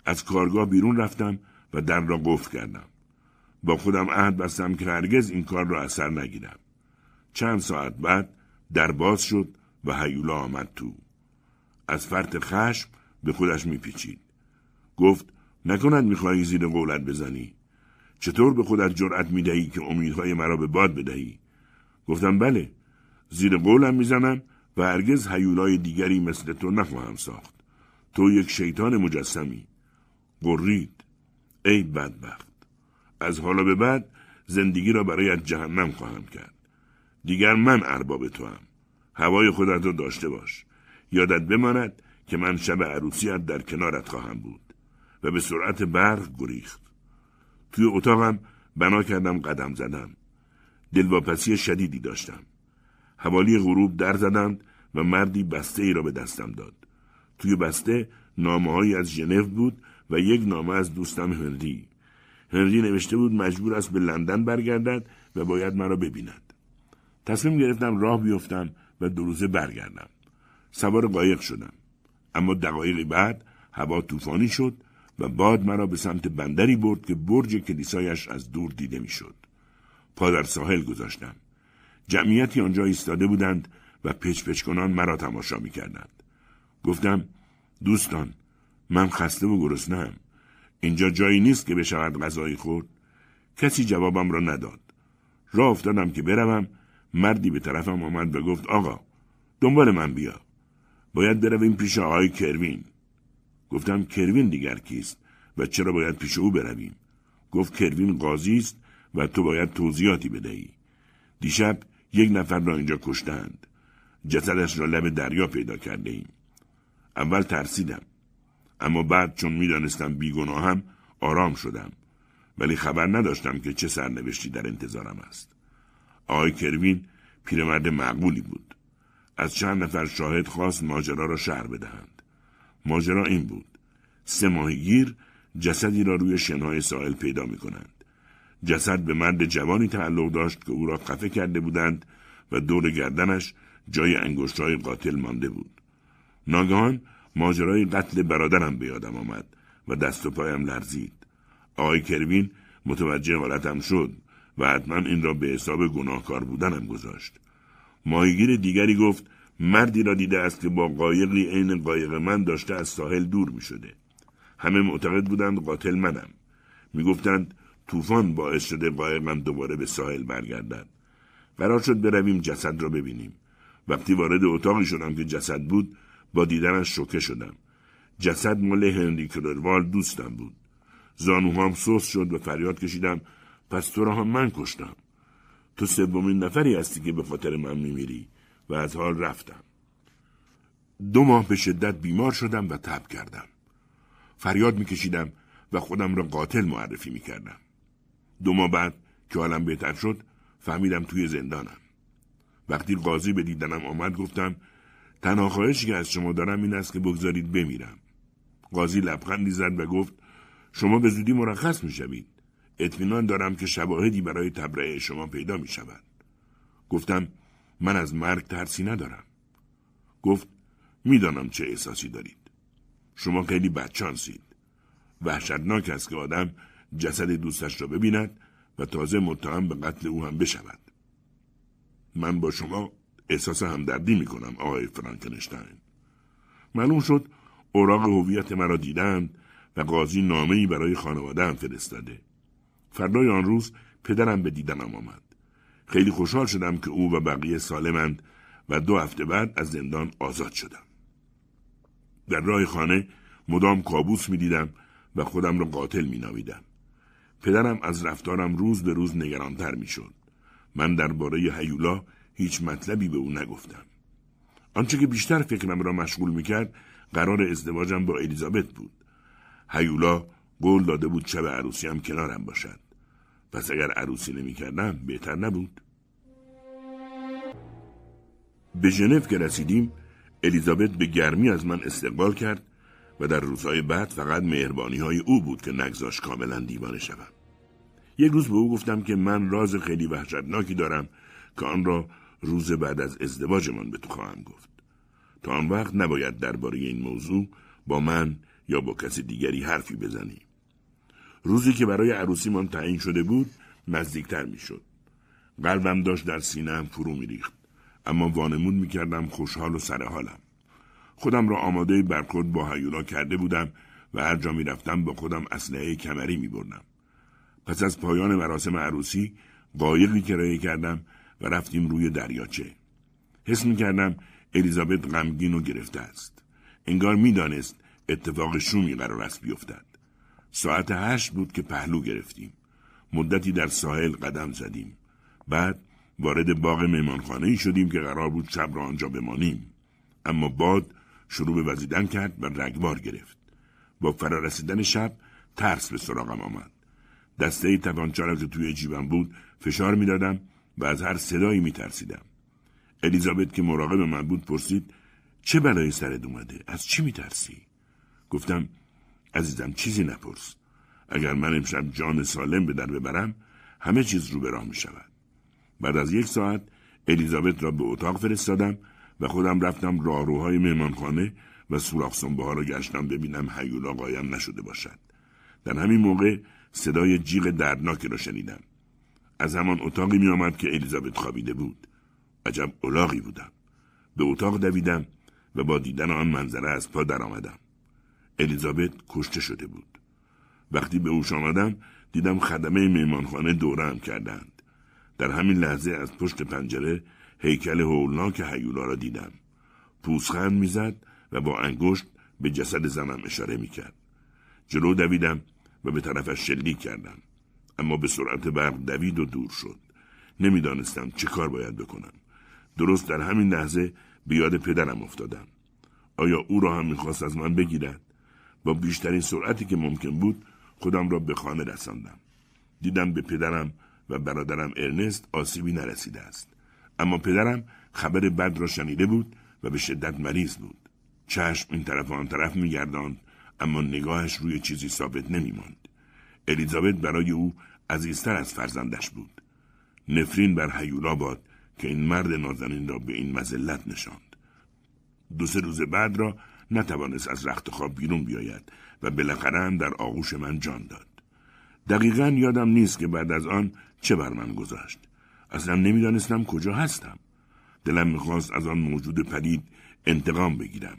از کارگاه بیرون رفتم و در را قفل کردم. با خودم عهد بستم که هرگز این کار را اثر نگیرم. چند ساعت بعد در باز شد و هیولا آمد تو. از فرط خشم به خودش میپیچید. گفت نکند می‌خواهی زیر قولت بزنی. چطور به خودت جرأت می‌دهی که امیدهای مرا به باد بدهی؟ گفتم بله. زیر قولم می‌زنم و هرگز هیولای دیگری مثل تو نخواهم ساخت. تو یک شیطان مجسمی. قرید. ای بدبخت. از حالا به بعد زندگی را برای جهنم خواهم کرد. دیگر من ارباب تو هم. هوای خودت را داشته باش. یادت بماند که من شب عروسیت در کنارت خواهم بود و به سرعت برق گریخت. توی اتاقم بنا کردم قدم زدم. دلواپسی شدیدی داشتم. حوالی غروب در زدند و مردی بسته ای را به دستم داد. توی بسته نامه از ژنو بود و یک نامه از دوستم هنری. هنری نوشته بود مجبور است به لندن برگردد و باید مرا ببیند. تصمیم گرفتم راه بیفتم و دو روزه برگردم. سوار قایق شدم. اما دقایقی بعد هوا طوفانی شد و باد مرا به سمت بندری برد که برج کلیسایش از دور دیده می‌شد. پا در ساحل گذاشتم. جمعیتی آنجا ایستاده بودند و پچ کنان مرا تماشا می کردند. گفتم دوستان من خسته و گرسنه‌ام. اینجا جایی نیست که بشود غذایی خورد. کسی جوابم را نداد. راه افتادم که بروم مردی به طرفم آمد و گفت آقا دنبال من بیا. باید برویم پیش آقای کروین. گفتم کروین دیگر کیست و چرا باید پیش او برویم؟ گفت کروین قاضی است و تو باید توضیحاتی بدهی. دیشب یک نفر را اینجا کشتند. جسدش را لب دریا پیدا کرده ایم. اول ترسیدم. اما بعد چون می‌دانستم بیگناهم آرام شدم. ولی خبر نداشتم که چه سرنوشتی در انتظارم است. آقای کروین پیرمرد معقولی بود. از چند نفر شاهد خواست ماجرا را شهر بدهند. ماجرا این بود. سه ماهیگیر جسدی را روی شنهای ساحل پیدا می کنند. جسد به مرد جوانی تعلق داشت که او را خفه کرده بودند و دور گردنش جای انگشتهای قاتل مانده بود. ناگهان ماجرای قتل برادرم به یادم آمد و دست و پایم لرزید. آقای کروین متوجه حالتم شد و حتما این را به حساب گناهکار بودنم گذاشت. ماهیگیر دیگری گفت مردی را دیده است که با قایقی عین قایق من داشته از ساحل دور می شده. همه معتقد بودند قاتل منم. می گفتند طوفان باعث شده قایقم دوباره به ساحل برگردد. قرار شد برویم جسد را ببینیم. وقتی وارد اتاقی شدم که جسد بود با دیدنش شوکه شدم. جسد مال هنری کلروال دوستم بود. زانوهام سوس شد و فریاد کشیدم پس تو را هم من کشتم. تو سومین نفری هستی که به خاطر من میمیری و از حال رفتم. دو ماه به شدت بیمار شدم و تب کردم. فریاد میکشیدم و خودم را قاتل معرفی می‌کردم. دو ماه بعد که حالم بهتر شد فهمیدم توی زندانم. وقتی قاضی به دیدنم آمد گفتم تنها خواهشی که از شما دارم این است که بگذارید بمیرم. قاضی لبخندی زد و گفت شما به زودی مرخص می‌شوید. اطمینان دارم که شواهدی برای تبرئه شما پیدا می شود. گفتم من از مرگ ترسی ندارم. گفت می‌دانم چه احساسی دارید. شما خیلی بدچانسید. وحشتناک است که آدم جسد دوستش را ببیند و تازه متهم به قتل او هم بشود. من با شما احساس همدردی می کنم آقای فرانکنشتاین. معلوم شد اوراق هویت مرا دیدند و قاضی نامه برای خانواده هم فرستاده. فردای آن روز پدرم به دیدنم آمد. خیلی خوشحال شدم که او و بقیه سالمند و دو هفته بعد از زندان آزاد شدم. در راه خانه مدام کابوس می دیدم و خودم را قاتل می ناویدم. پدرم از رفتارم روز به روز نگرانتر می شد. من درباره هیولا هیچ مطلبی به او نگفتم. آنچه که بیشتر فکرم را مشغول می کرد قرار ازدواجم با الیزابت بود. هیولا قول داده بود شب عروسی هم کنارم باشد. پس اگر عروسی نمی کردم بهتر نبود. به ژنو که رسیدیم الیزابت به گرمی از من استقبال کرد و در روزهای بعد فقط مهربانی های او بود که نگذاش کاملا دیوانه شوم. یک روز به او گفتم که من راز خیلی وحشتناکی دارم که آن را روز بعد از ازدواجمان به تو خواهم گفت. تا آن وقت نباید درباره این موضوع با من یا با کسی دیگری حرفی بزنی. روزی که برای عروسیمان تعیین شده بود نزدیکتر می‌شد. قلبم داشت در سینهام فرو میریخت اما وانمود می‌کردم خوشحال و سرحالم. خودم را آماده برخورد با هیولا کرده بودم و هر جا می‌رفتم با خودم اسلحه کمری میبردم. پس از پایان مراسم عروسی قایقی کرایه کردم و رفتیم روی دریاچه. حس می‌کردم الیزابت غمگین و گرفته است. انگار می‌دانست اتفاق شومی قرار است بیفتد. ساعت هشت بود که پهلو گرفتیم. مدتی در ساحل قدم زدیم. بعد وارد باغ مهمانخانه ای شدیم که قرار بود شب را آنجا بمانیم. اما باد شروع به وزیدن کرد و رگبار گرفت. با فرارسیدن شب ترس به سراغم آمد. دسته تپانچه را که توی جیبم بود فشار می‌دادم و از هر صدایی میترسیدم. الیزابت که مراقب من بود پرسید چه بلایی سرت اومده؟ از چی میترسی؟ گفتم عزیزم چیزی نپرس. اگر من امشب جان سالم به در ببرم همه چیز رو به راه می شود. بعد از یک ساعت الیزابت را به اتاق فرستادم و خودم رفتم راهروهای مهمانخانه و سوراخ ها را گشتم ببینم هیولا قایم نشده باشد. در همین موقع صدای جیغ دردناکی را شنیدم. از همان اتاقی می آمد که الیزابت خوابیده بود. عجب اولاغی بودم. به اتاق دویدم و با دیدن آن منظره از پا درآمدم. الیزابت کشته شده بود. وقتی به اوش آمدم دیدم خدمه میمانخانه دورم کردند. در همین لحظه از پشت پنجره هیکل هولناک هیولا را دیدم. پوسخند می‌زد و با انگشت به جسد زنم اشاره می‌کرد. جلو دویدم و به طرفش شلیک کردم. اما به سرعت برق دوید و دور شد. نمی‌دانستم چه کار باید بکنم. درست در همین لحظه به یاد پدرم افتادم. آیا او را هم می‌خواست از من بگیرد؟ با بیشترین سرعتی که ممکن بود خودم را به خانه رساندم. دیدم به پدرم و برادرم ارنست آسیبی نرسیده است. اما پدرم خبر بد را شنیده بود و به شدت مریض بود. چشم این طرف و آن طرف میگرداند اما نگاهش روی چیزی ثابت نمیماند. الیزابت برای او عزیزتر از فرزندش بود. نفرین بر حیولا باد که این مرد نازنین را به این مزلت نشاند. دو سه روز بعد را نتوانست از رخت خواب بیرون بیاید و بالاخره هم در آغوش من جان داد. دقیقا یادم نیست که بعد از آن چه بر من گذاشت. اصلا نمی‌دانستم کجا هستم. دلم می‌خواست از آن موجود پدید انتقام بگیرم.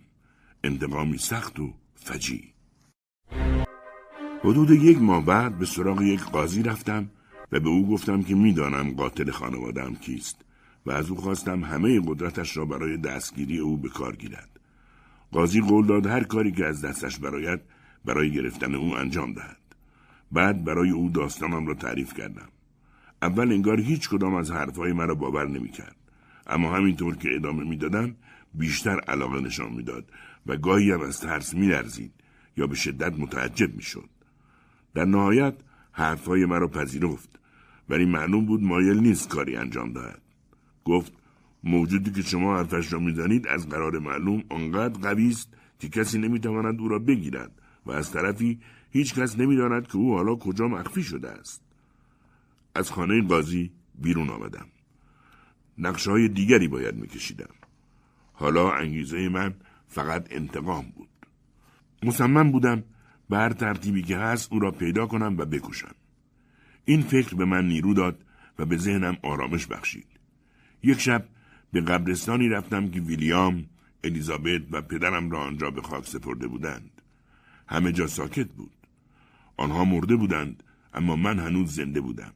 انتقامی سخت و فجی. حدود یک ماه بعد به سراغ یک قاضی رفتم و به او گفتم که می‌دانم قاتل خانوادم کیست و از او خواستم همه قدرتش را برای دستگیری او به کار گیرد. قاضی قول داد هر کاری که از دستش براید برای گرفتن او انجام دهد. بعد برای او داستانم را تعریف کردم. اول انگار هیچ کدام از حرفهای مرا باور نمی‌کرد. اما همینطور که ادامه می‌دادم بیشتر علاقه نشان می‌داد و گاهی هم از ترس میلرزید یا به شدت متعجب می‌شد. در نهایت حرفهای مرا پذیرفت. ولی معلوم بود مایل نیست کاری انجام دهد. گفت موجودی که شما حرفش را می‌زنید از قرار معلوم آنقدر قوی است که کسی نمی‌تواند او را بگیرد و از طرفی هیچ کس نمی‌داند که او حالا کجا مخفی شده است. از خانه قاضی بیرون آمدم. نقشه های دیگری باید میکشیدم. حالا انگیزه من فقط انتقام بود. مصمم بودم به هر ترتیبی که هست او را پیدا کنم و بکشم. این فکر به من نیرو داد و به ذهنم آرامش بخشید. یک شب به قبرستانی رفتم که ویلیام، الیزابت و پدرم را آنجا به خاک سپرده بودند. همه جا ساکت بود. آنها مرده بودند اما من هنوز زنده بودم.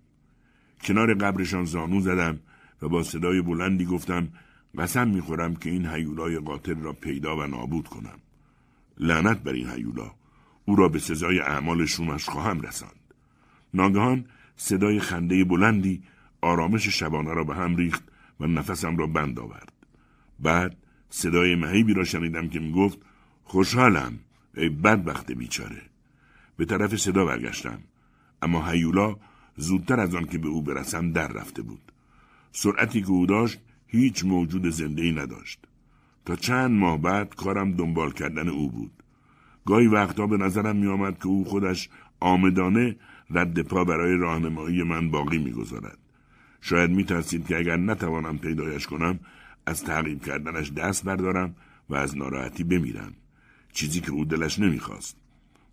کنار قبرشان زانو زدم و با صدای بلندی گفتم قسم می‌خورم که این حیولای قاتل را پیدا و نابود کنم. لعنت بر این حیولا او را به سزای اعمال شومش خواهم رساند. ناگهان صدای خنده بلندی آرامش شبانه را به هم ریخت و نفسم را بند آورد. بعد صدای مهیبی را شنیدم که می‌گفت خوشحالم ای بدبخت بیچاره. به طرف صدا برگشتم اما هیولا زودتر از آن که به او برسم در رفته بود. سرعتی که او داشت هیچ موجود زنده ای نداشت. تا چند ماه بعد کارم دنبال کردن او بود. گاهی وقتا به نظرم می آمد که او خودش آمدانه رد پا برای راهنمایی من باقی می‌گذارد. شاید می ترسید که اگر نتوانم پیدایش کنم از تعقیب کردنش دست بردارم و از ناراحتی بمیرم. چیزی که او دلش نمی‌خواست.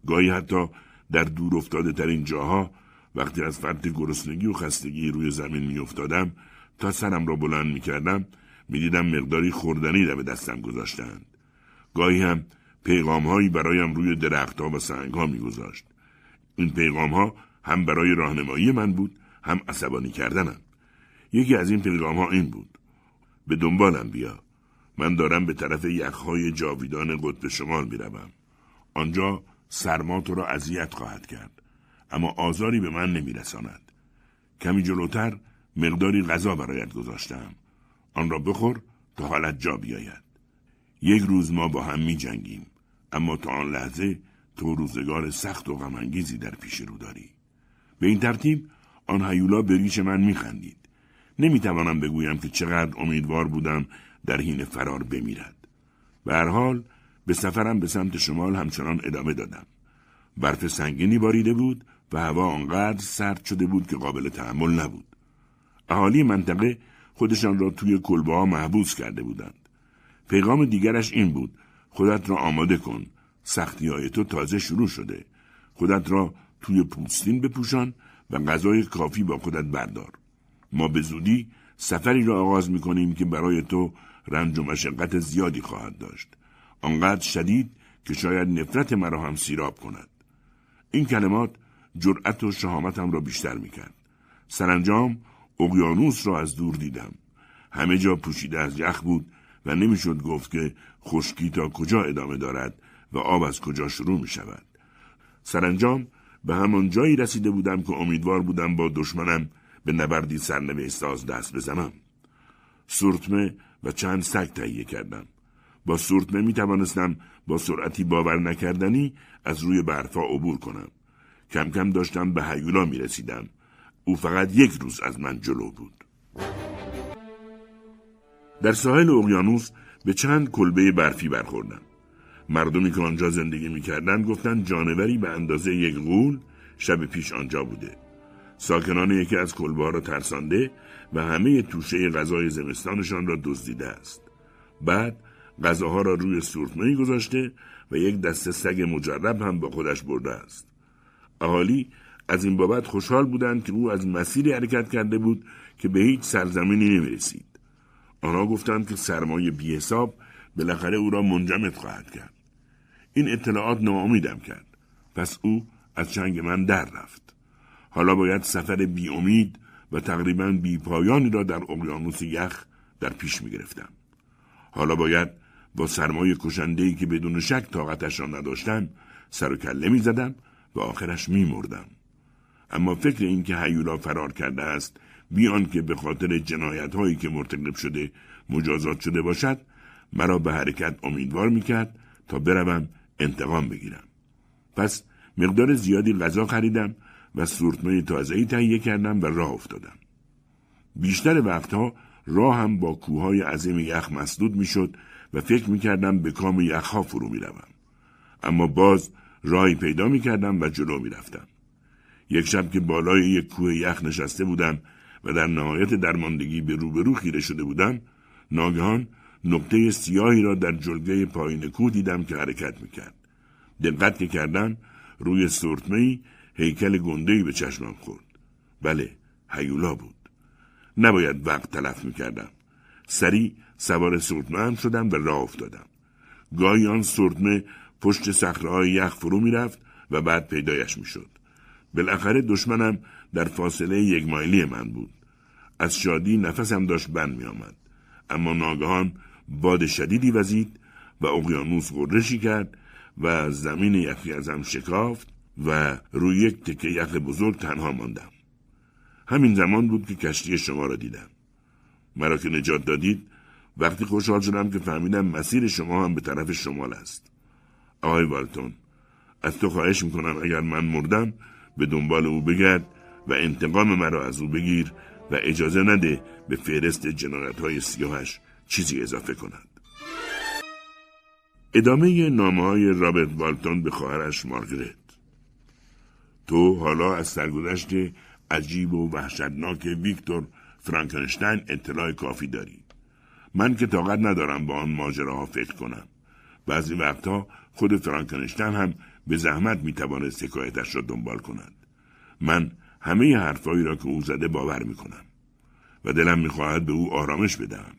گاهی حتی در دور افتاده ترین جاها وقتی از فرد گرسنگی و خستگی روی زمین میافتادم تا سرم را بلند می‌کردم می‌دیدم مقداری خوردنی در به دستم گذاشتند. گاهی هم پیغام هایی برایم روی درختها و سنگ ها میگذاشت. این پیغام ها هم برای راهنمایی من بود هم عصبانی کردنم. یکی از این پیغام ها این بود. به دنبالم بیا. من دارم به طرف یخهای جاویدان قطب شمال می‌روم. آنجا سرما تو را اذیت خواهد کرد اما آزاری به من نمیرساند. کمی جلوتر مقداری غذا برایت گذاشتم. آن را بخور تا حالت جا بیاید. یک روز ما با هم می جنگیم اما تا آن لحظه تو روزگار سخت و غمانگیزی در پیش رو داری. به این ترتیب آن هیولا به ریش من میخندید. نمی‌توانم بگویم که چقدر امیدوار بودم در حین فرار بمیرد. به هر حال به سفرم به سمت شمال همچنان ادامه دادم. برف سنگینی باریده بود و هوا آنقدر سرد شده بود که قابل تحمل نبود. اهالی منطقه خودشان را توی کلبه ها محبوس کرده بودند. پیغام دیگرش این بود خودت را آماده کن. سختی های تو تازه شروع شده. خودت را توی پوستین بپوشان و غذای کافی با خودت بردار. ما به زودی سفری را آغاز می کنیم که برای تو رنج و مشقت زیادی خواهد داشت. آنقدر شدید که شاید نفرت مرا هم سیراب کند. این کلمات جرأت و شهامتم را بیشتر می کرد سرانجام اقیانوس را از دور دیدم. همه جا پوشیده از یخ بود و نمی‌شد گفت که خشکی تا کجا ادامه دارد و آب از کجا شروع می شود؟ سرانجام به همان جایی رسیده بودم که امیدوار بودم با دشمنم به نبردی سرنوشت از دست بزنم. سورتمه و چند سگ تهیه کردم. با سورتمه می توانستم با سرعتی باور نکردنی از روی برفا عبور کنم. کم کم داشتم به هیولا می رسیدم. او فقط یک روز از من جلو بود. در ساحل اقیانوس به چند کلبه برفی برخوردم مردمی که آنجا زندگی می‌کردند گفتند جانوری به اندازه یک غول شب پیش آنجا بوده. ساکنان یکی از کلبه را ترسانده و همه توشه غذای زمستانشان را دزدیده است. بعد غذاها را روی سورتمهی گذاشته و یک دسته سگ مجرب هم با خودش برده است. اهالی از این بابت خوشحال بودند که او از مسیری حرکت کرده بود که به هیچ سرزمینی نمی رسید. آنها گفتند که سرمایه بی حساب بالاخره او را منجمد خواهد کرد. این اطلاعات ناامیدم کرد. پس او از چنگ من در رفت. حالا باید سفر بی امید و تقریبا بی پایانی را در اقیانوس یخ در پیش می گرفتم. حالا باید با سرمایه کشندهی که بدون شک طاقتش را نداشتم سر و کله می زدم و آخرش می مردم. اما فکر اینکه هیولا فرار کرده است بیان که به خاطر جنایت هایی که مرتکب شده مجازات شده باشد مرا به حرکت امیدوار می‌کرد تا بروم انتقام بگیرم. پس مقدار زیادی غذا خریدم و سورتمه تازهی تهیه کردم و راه افتادم. بیشتر وقتها راه هم با کوههای عظیم یخ مسدود می‌شد و فکر می‌کردم به کام یخها فرو می‌روم. اما باز راهی پیدا می‌کردم و جلو می‌رفتم. یک شب که بالای یک کوه یخ نشسته بودم و در نهایت درماندگی به روبرو خیره شده بودم ناگهان نقطه سیاهی را در جلگه پایین کوه دیدم که حرکت می‌کرد. دقت که کردم روی سورتمه هیکل گندهی به چشمم خورد. بله هیولا بود. نباید وقت تلف می‌کردم. سری سوار سورتمه هم شدم و راه افتادم. گاهی آن سورتمه پشت صخره یخ فرو می‌رفت و بعد پیدایش می‌شد. بالاخره دشمنم در فاصله یک مایلی من بود. از شادی نفسم داشت بند می آمد. اما ناگهان باد شدیدی وزید و اقیانوس غرشی کرد و زمین یخی ازم شکافت و روی یک تکه یخ بزرگ تنها ماندم. همین زمان بود که کشتی شما را دیدم. مرا که نجات دادید وقتی خوشحال شدم که فهمیدم مسیر شما هم به طرف شمال است. آقای والتون از تو خواهش می‌کنم اگر من مردم به دنبال او بگرد و انتقام مرا از او بگیر و اجازه نده به فهرست جنایت های سیاهش چیزی اضافه کند. ادامه نامه های رابرت والتون به خواهرش مارگرت تو حالا از سرگذشت عجیب و وحشتناک ویکتور فرانکنشتین اطلاع کافی داری. من که طاقت ندارم با آن ماجراها فکر کنم. بعضی وقتها خود فرانکنشتین هم به زحمت می‌توانست حکایتش را دنبال کند. من همه حرفهایی را که او زده باور می‌کنم و دلم می‌خواهد به او آرامش بدهم.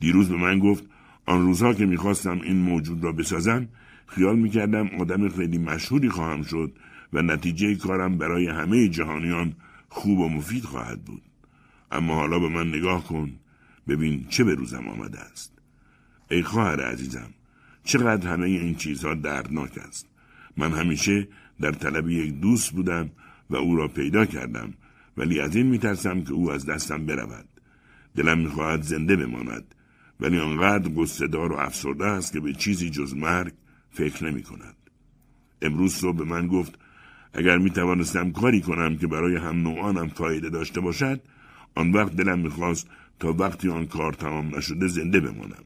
دیروز به من گفت آن روزها که می‌خواستم این موجود را بسازم خیال می‌کردم آدم خیلی مشهوری خواهم شد و نتیجه کارم برای همه جهانیان خوب و مفید خواهد بود. اما حالا به من نگاه کن ببین چه به روزم آمده است. ای خواهر عزیزم چقدر همه این چیزها دردناک است. من همیشه در طلب یک دوست بودم و او را پیدا کردم ولی از این میترسم که او از دستم برود. دلم می‌خواهد زنده بماند ولی آنقدر گستدار و افسرده است که به چیزی جز مرگ فکر نمی کند. امروز صبح به من گفت اگر می توانستم کاری کنم که برای هم نوعانم فایده داشته باشد آن وقت دلم می‌خواست تا وقتی آن کار تمام نشده زنده بمانم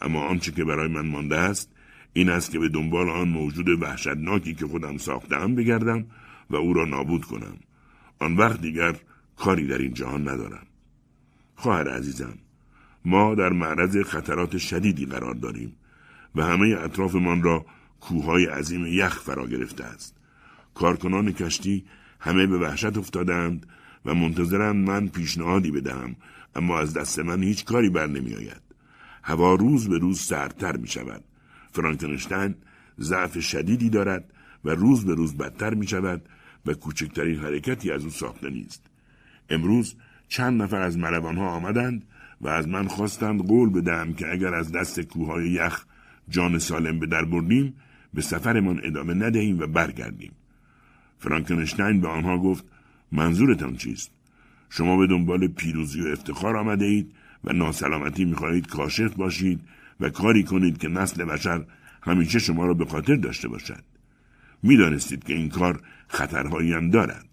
اما آنچه که برای من مانده است این است که به دنبال آن موجود وحشتناکی که خودم ساختم بگردم و او را نابود کنم آن وقت دیگر کاری در این جهان ندارم خواهر عزیزم ما در معرض خطرات شدیدی قرار داریم و همه اطرافمان را کوههای عظیم یخ فرا گرفته است. کارکنان کشتی همه به وحشت افتادند و منتظرند من پیشنهادی بدهم اما از دست من هیچ کاری بر نمی آید. هوا روز به روز سردتر می شود. فرانکنشتین ضعف شدیدی دارد و روز به روز بدتر می شود و کوچکترین حرکتی از او ساخته نیست. امروز چند نفر از ملوانها آمدند و از من خواستند قول بدهم که اگر از دست کوههای یخ جان سالم به در بردیم به سفرمان ادامه ندهیم و برگردیم. فرانکنشتین به آنها گفت منظورتان چیست؟ شما به دنبال پیروزی و افتخار آمده اید و ناسلامتی می‌خواهید کاشف باشید و کاری کنید که نسل بشر همیشه شما را به خاطر داشته باشد. می‌دانستید که این کار خطرهایی هم دارد.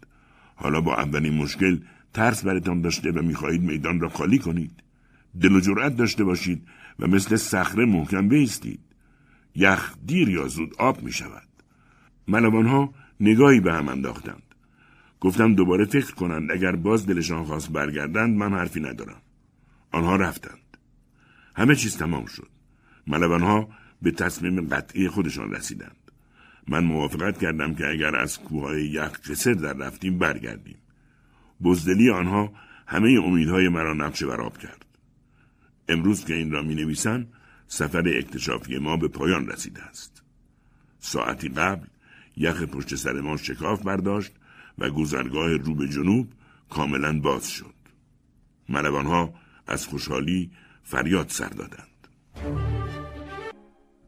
حالا با اولین مشکل ترس برتان داشته و می‌خواهید میدان را خالی کنید. دل و جرأت داشته باشید و مثل صخره محکم بیستید. یخ دیر یا زود آب می شود. ها نگاهی به هم انداختند. گفتم دوباره فکر کنند اگر باز دلشان خواست برگردند من حرفی ندارم. آنها رفتند. همه چیز تمام شد. ها به تصمیم قطعی خودشان رسیدند. من موافقت کردم که اگر از کوههای یخ قصر در رفتیم برگردیم. بزدلی آنها همه امیدهای مرا نقش براب کرد. امروز که این را می نویسم سفر اکتشافی ما به پایان رسیده است. ساعتی قبل یخ پشت سر ما شکاف برداشت و گذرگاه رو به جنوب کاملا باز شد. ملوانها از خوشحالی فریاد سر دادند.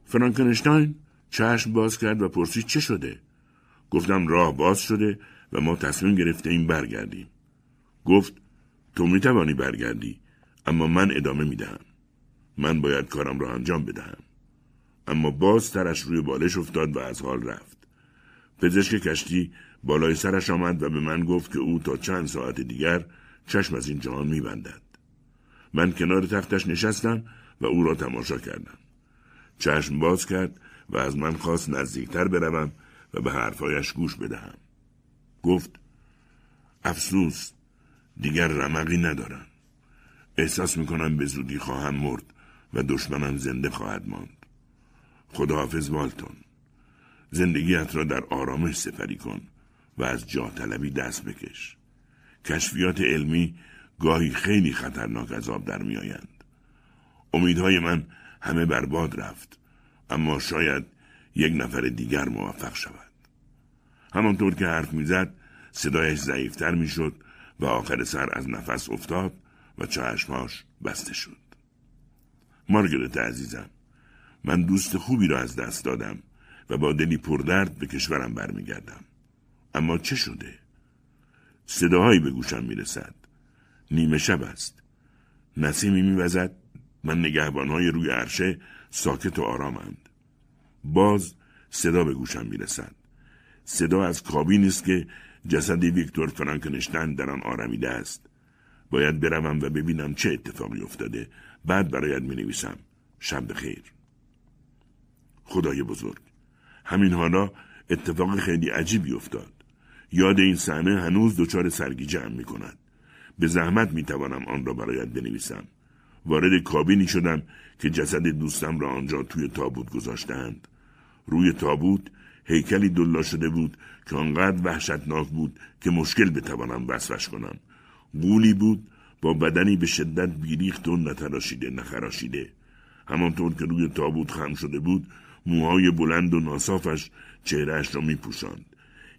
فرانکنشتاین چشم باز کرد و پرسید چه شده؟ گفتم راه باز شده و ما تصمیم گرفته این برگردیم. گفت تو می توانی برگردی اما من ادامه می دهم. من باید کارم را انجام بدهم. اما باز ترش روی بالش افتاد و از حال رفت. پزشک کشتی بالای سرش آمد و به من گفت که او تا چند ساعت دیگر چشم از این جهان می بندد. من کنار تختش نشستم و او را تماشا کردم. چشم باز کرد و از من خواست نزدیکتر بروم و به حرفایش گوش بدهم. گفت افسوس دیگر رمقی ندارم. احساس می‌کنم به زودی خواهم مرد و دشمنم زنده خواهد ماند. خداحافظ والتون. زندگیت را در آرامش سپری کن و از جا طلبی دست بکش. کشفیات علمی گاهی خیلی خطرناک از آب در میآیند. امیدهای من همه برباد رفت اما شاید یک نفر دیگر موفق شود. همانطور که حرف می‌زد صدایش ضعیفتر می‌شد و آخر سر از نفس افتاد و چشمهاش بسته شد. مارگرت عزیزم من دوست خوبی را از دست دادم و با دلی پردرد به کشورم برمیگردم. اما چه شده؟ صداهایی به گوشم می‌رسد. نیمه شب است. نسیمی میوزد. من نگهبانهای روی عرشه ساکت و آرامند. باز صدا به گوشم می‌رسد. صدا از کابینی است که جسد ویکتور فرانکنشتن در آن آرمیده است. باید بروم و ببینم چه اتفاقی افتاده. بعد برایت می نویسم شب بخیر. خدای بزرگ. همین حالا اتفاق خیلی عجیبی افتاد. یاد این صحنه هنوز دچار سرگیجه هم می کند به زحمت می توانم آن را برایت بنویسم. وارد کابینی شدم که جسد دوستم را آنجا توی تابوت گذاشتند. روی تابوت هیکلی دلا شده بود که آنقدر وحشتناک بود که مشکل بتوانم وصفش کنم. گولی بود با بدنی به شدت بیریخت و نتراشیده نخراشیده. همانطور که روی تابوت خم شده بود موهای بلند و ناصافش چهرهش را می پوشند.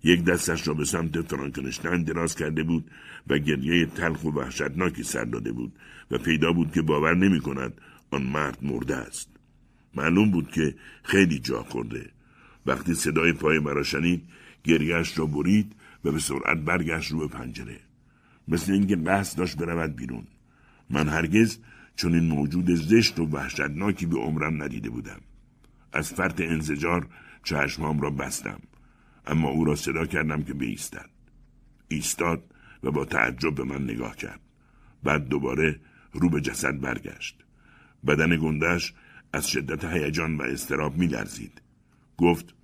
یک دستش را به سمت فرانکنشتن دراز کرده بود و گریه تلخ و وحشتناکی سر داده بود و پیدا بود که باور نمی کند آن مرد مرده است. معلوم بود که خیلی جا خورده. وقتی صدای پای مرا شنید گریهش را برید و به سرعت برگشت رو به پنجره. مثل اینکه قصد داشت برود بیرون. من هرگز چون این موجود زشت و وحشتناکی به عمرم ندیده بودم. از فرط انزجار چشمام را بستم. اما او را صدا کردم که بیستد. ایستاد و با تعجب به من نگاه کرد. بعد دوباره رو به جسد برگشت. بدن گندش از شدت هیجان و استراب میلرزید. گفت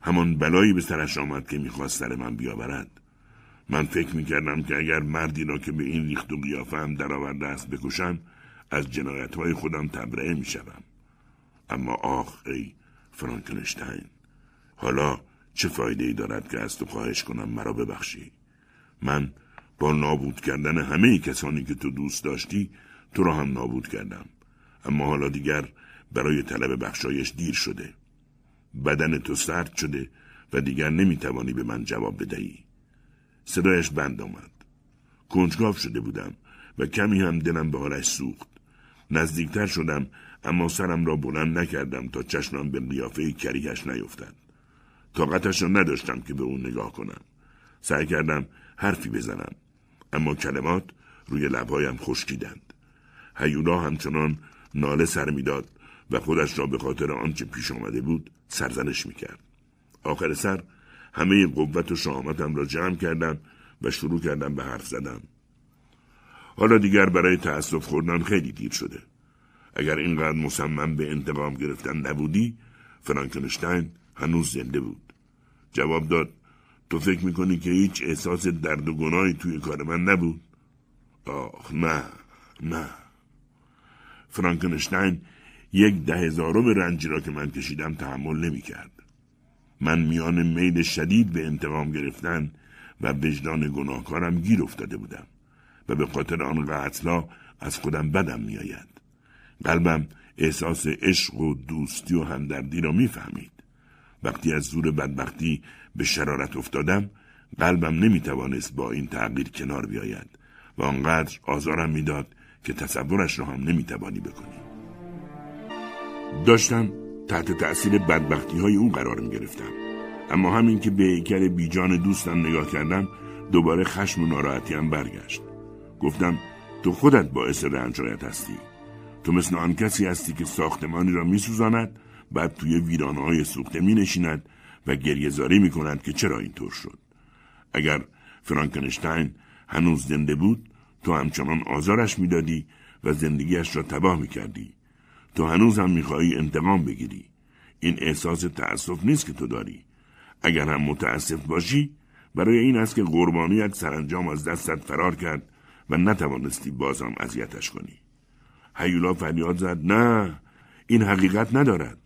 همان بلایی به سرش آمد که می‌خواست سر من بیاورد. من فکر می‌کردم که اگر مردی را که به این ریخت و قیافه هم درآورده است بکشم از جنایت های خودم تبرئه می‌شوم. اما آخ ای فرانکنشتین حالا چه فایده ای دارد که از تو خواهش کنم مرا ببخشی؟ من با نابود کردن همه کسانی که تو دوست داشتی تو را هم نابود کردم. اما حالا دیگر برای طلب بخشایش دیر شده. بدن تو سرد شده و دیگر نمی‌توانی به من جواب بدهی. صدایش بند آمد. کنجکاو شده بودم و کمی هم دلم به حالش سوخت. نزدیکتر شدم اما سرم را بلند نکردم تا چشمم به قیافه کریهش نیفتد. طاقتش را نداشتم که به اون نگاه کنم. سعی کردم حرفی بزنم اما کلمات روی لبهایم خشکیدند. هیولا همچنان ناله سر می‌داد و خودش را به خاطر آنچه پیش آمده بود سرزنش می‌کرد. آخر سر همه قوت و شهامتم را جمع کردم و شروع کردم به حرف زدن. حالا دیگر برای تأسف خوردن خیلی دیر شده. اگر اینقدر مصمم به انتقام گرفتن نبودی فرانکنشتین هنوز زنده بود. جواب داد. تو فکر می‌کنی که هیچ احساس درد و گناهی توی کار من نبود؟ آخ نه نه. فرانکنشتین یک ده هزارم رنجی را که من کشیدم تحمل نمی‌کرد. من میان میل شدید به انتقام گرفتن و وجدان گناهکارم گیر افتاده بودم و به خاطر آن قتلا از خودم بدم میآید. قلبم احساس عشق و دوستی و همدردی را می‌فهمید. وقتی از زور بدبختی به شرارت افتادم قلبم نمی‌توانست با این تغییر کنار بیاید و آنقدر آزارم می‌داد که تصورش را هم نمی‌توانی بکنی داشتم تحت تأثیر بدبختی های او قرار می گرفتم. اما همین که به هیکل بیجان دوستم نگاه کردم دوباره خشم و ناراحتیم برگشت. گفتم تو خودت باعث رنجایت هستی. تو مثل آن کسی هستی که ساختمانی را می سوزاند بعد توی ویرانه های سوخته می نشیند و گریهزاری می کند که چرا اینطور شد. اگر فرانکنشتین هنوز زنده بود تو همچنان آزارش می‌دادی و زندگیش را تباه می کردی. تو هنوز هم می‌خواهی انتقام بگیری این احساس تأسف نیست که تو داری اگر هم متاسف باشی برای این است که قربانیت سرانجام از دستت فرار کرد و نتوانستی بازم اذیتش کنی هیولا فریاد زد نه این حقیقت ندارد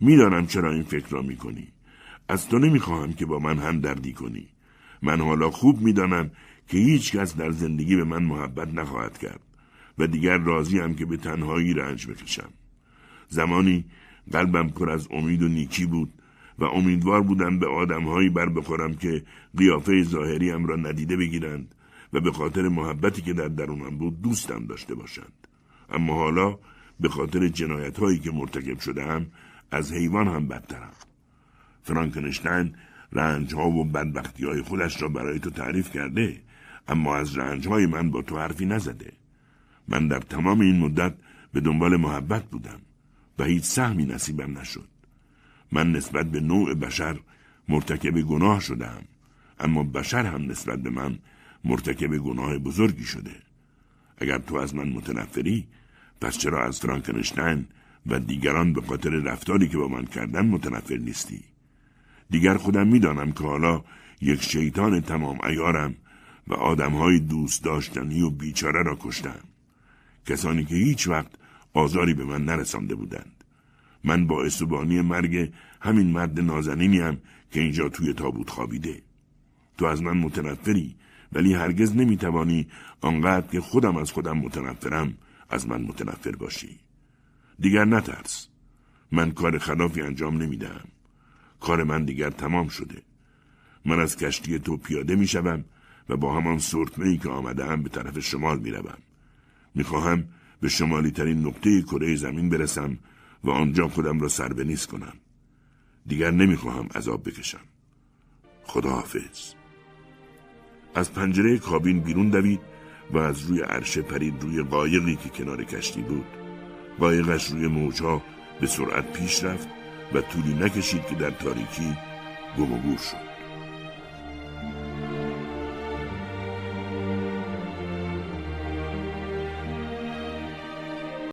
می‌دانم چرا این فکر را می‌کنی. از تو نمی‌خواهم که با من هم دردی کنی. من حالا خوب می‌دانم که هیچ کس در زندگی به من محبت نخواهد کرد و دیگر راضیم که به تنهایی رنج بکشم. زمانی قلبم پر از امید و نیکی بود و امیدوار بودم به آدمهایی بر بخورم که قیافه ظاهریم را ندیده بگیرند و به خاطر محبتی که در درونم بود دوستم داشته باشند. اما حالا به خاطر جنایت هایی که مرتکب شده از حیوان هم بدترم فرانکنشتین رنج ها و بدبختی های خودش را برای تو تعریف کرده اما از رنج های من با تو حرفی نزده. من در تمام این مدت به دنبال محبت بودم و هیچ سهمی نصیبم نشد. من نسبت به نوع بشر مرتکب گناه شدم اما بشر هم نسبت به من مرتکب گناه بزرگی شده. اگر تو از من متنفری پس چرا از فرانکنشتین و دیگران به خاطر رفتاری که با من کردن متنفر نیستی. دیگر خودم می‌دانم که حالا یک شیطان تمام ایارم و آدمهای دوست داشتنی و بیچاره را کشتم. کسانی که هیچ وقت آزاری به من نرسانده بودند. من با بانی مرگ همین مرد نازنینیم که اینجا توی تابوت خوابیده. تو از من متنفری ولی هرگز نمی‌توانی آنقدر که خودم از خودم متنفرم از من متنفر باشی. دیگر نترس. من کار خلافی انجام نمی‌دهم کار من دیگر تمام شده. من از کشتی تو پیاده می‌شوم و با همان سرتمه ای که آمده هم به طرف شمال می‌روم. می‌خواهم به شمالی ترین نقطه کره زمین برسم و آنجا خودم را سر به نیست کنم. دیگر نمی‌خواهم عذاب بکشم. خداحافظ. از پنجره کابین بیرون دوید و از روی عرشه پرید روی قایقی که کنار کشتی بود. قایقش روی موجها به سرعت پیش رفت و طولی نکشید که در تاریکی گم و گور شد.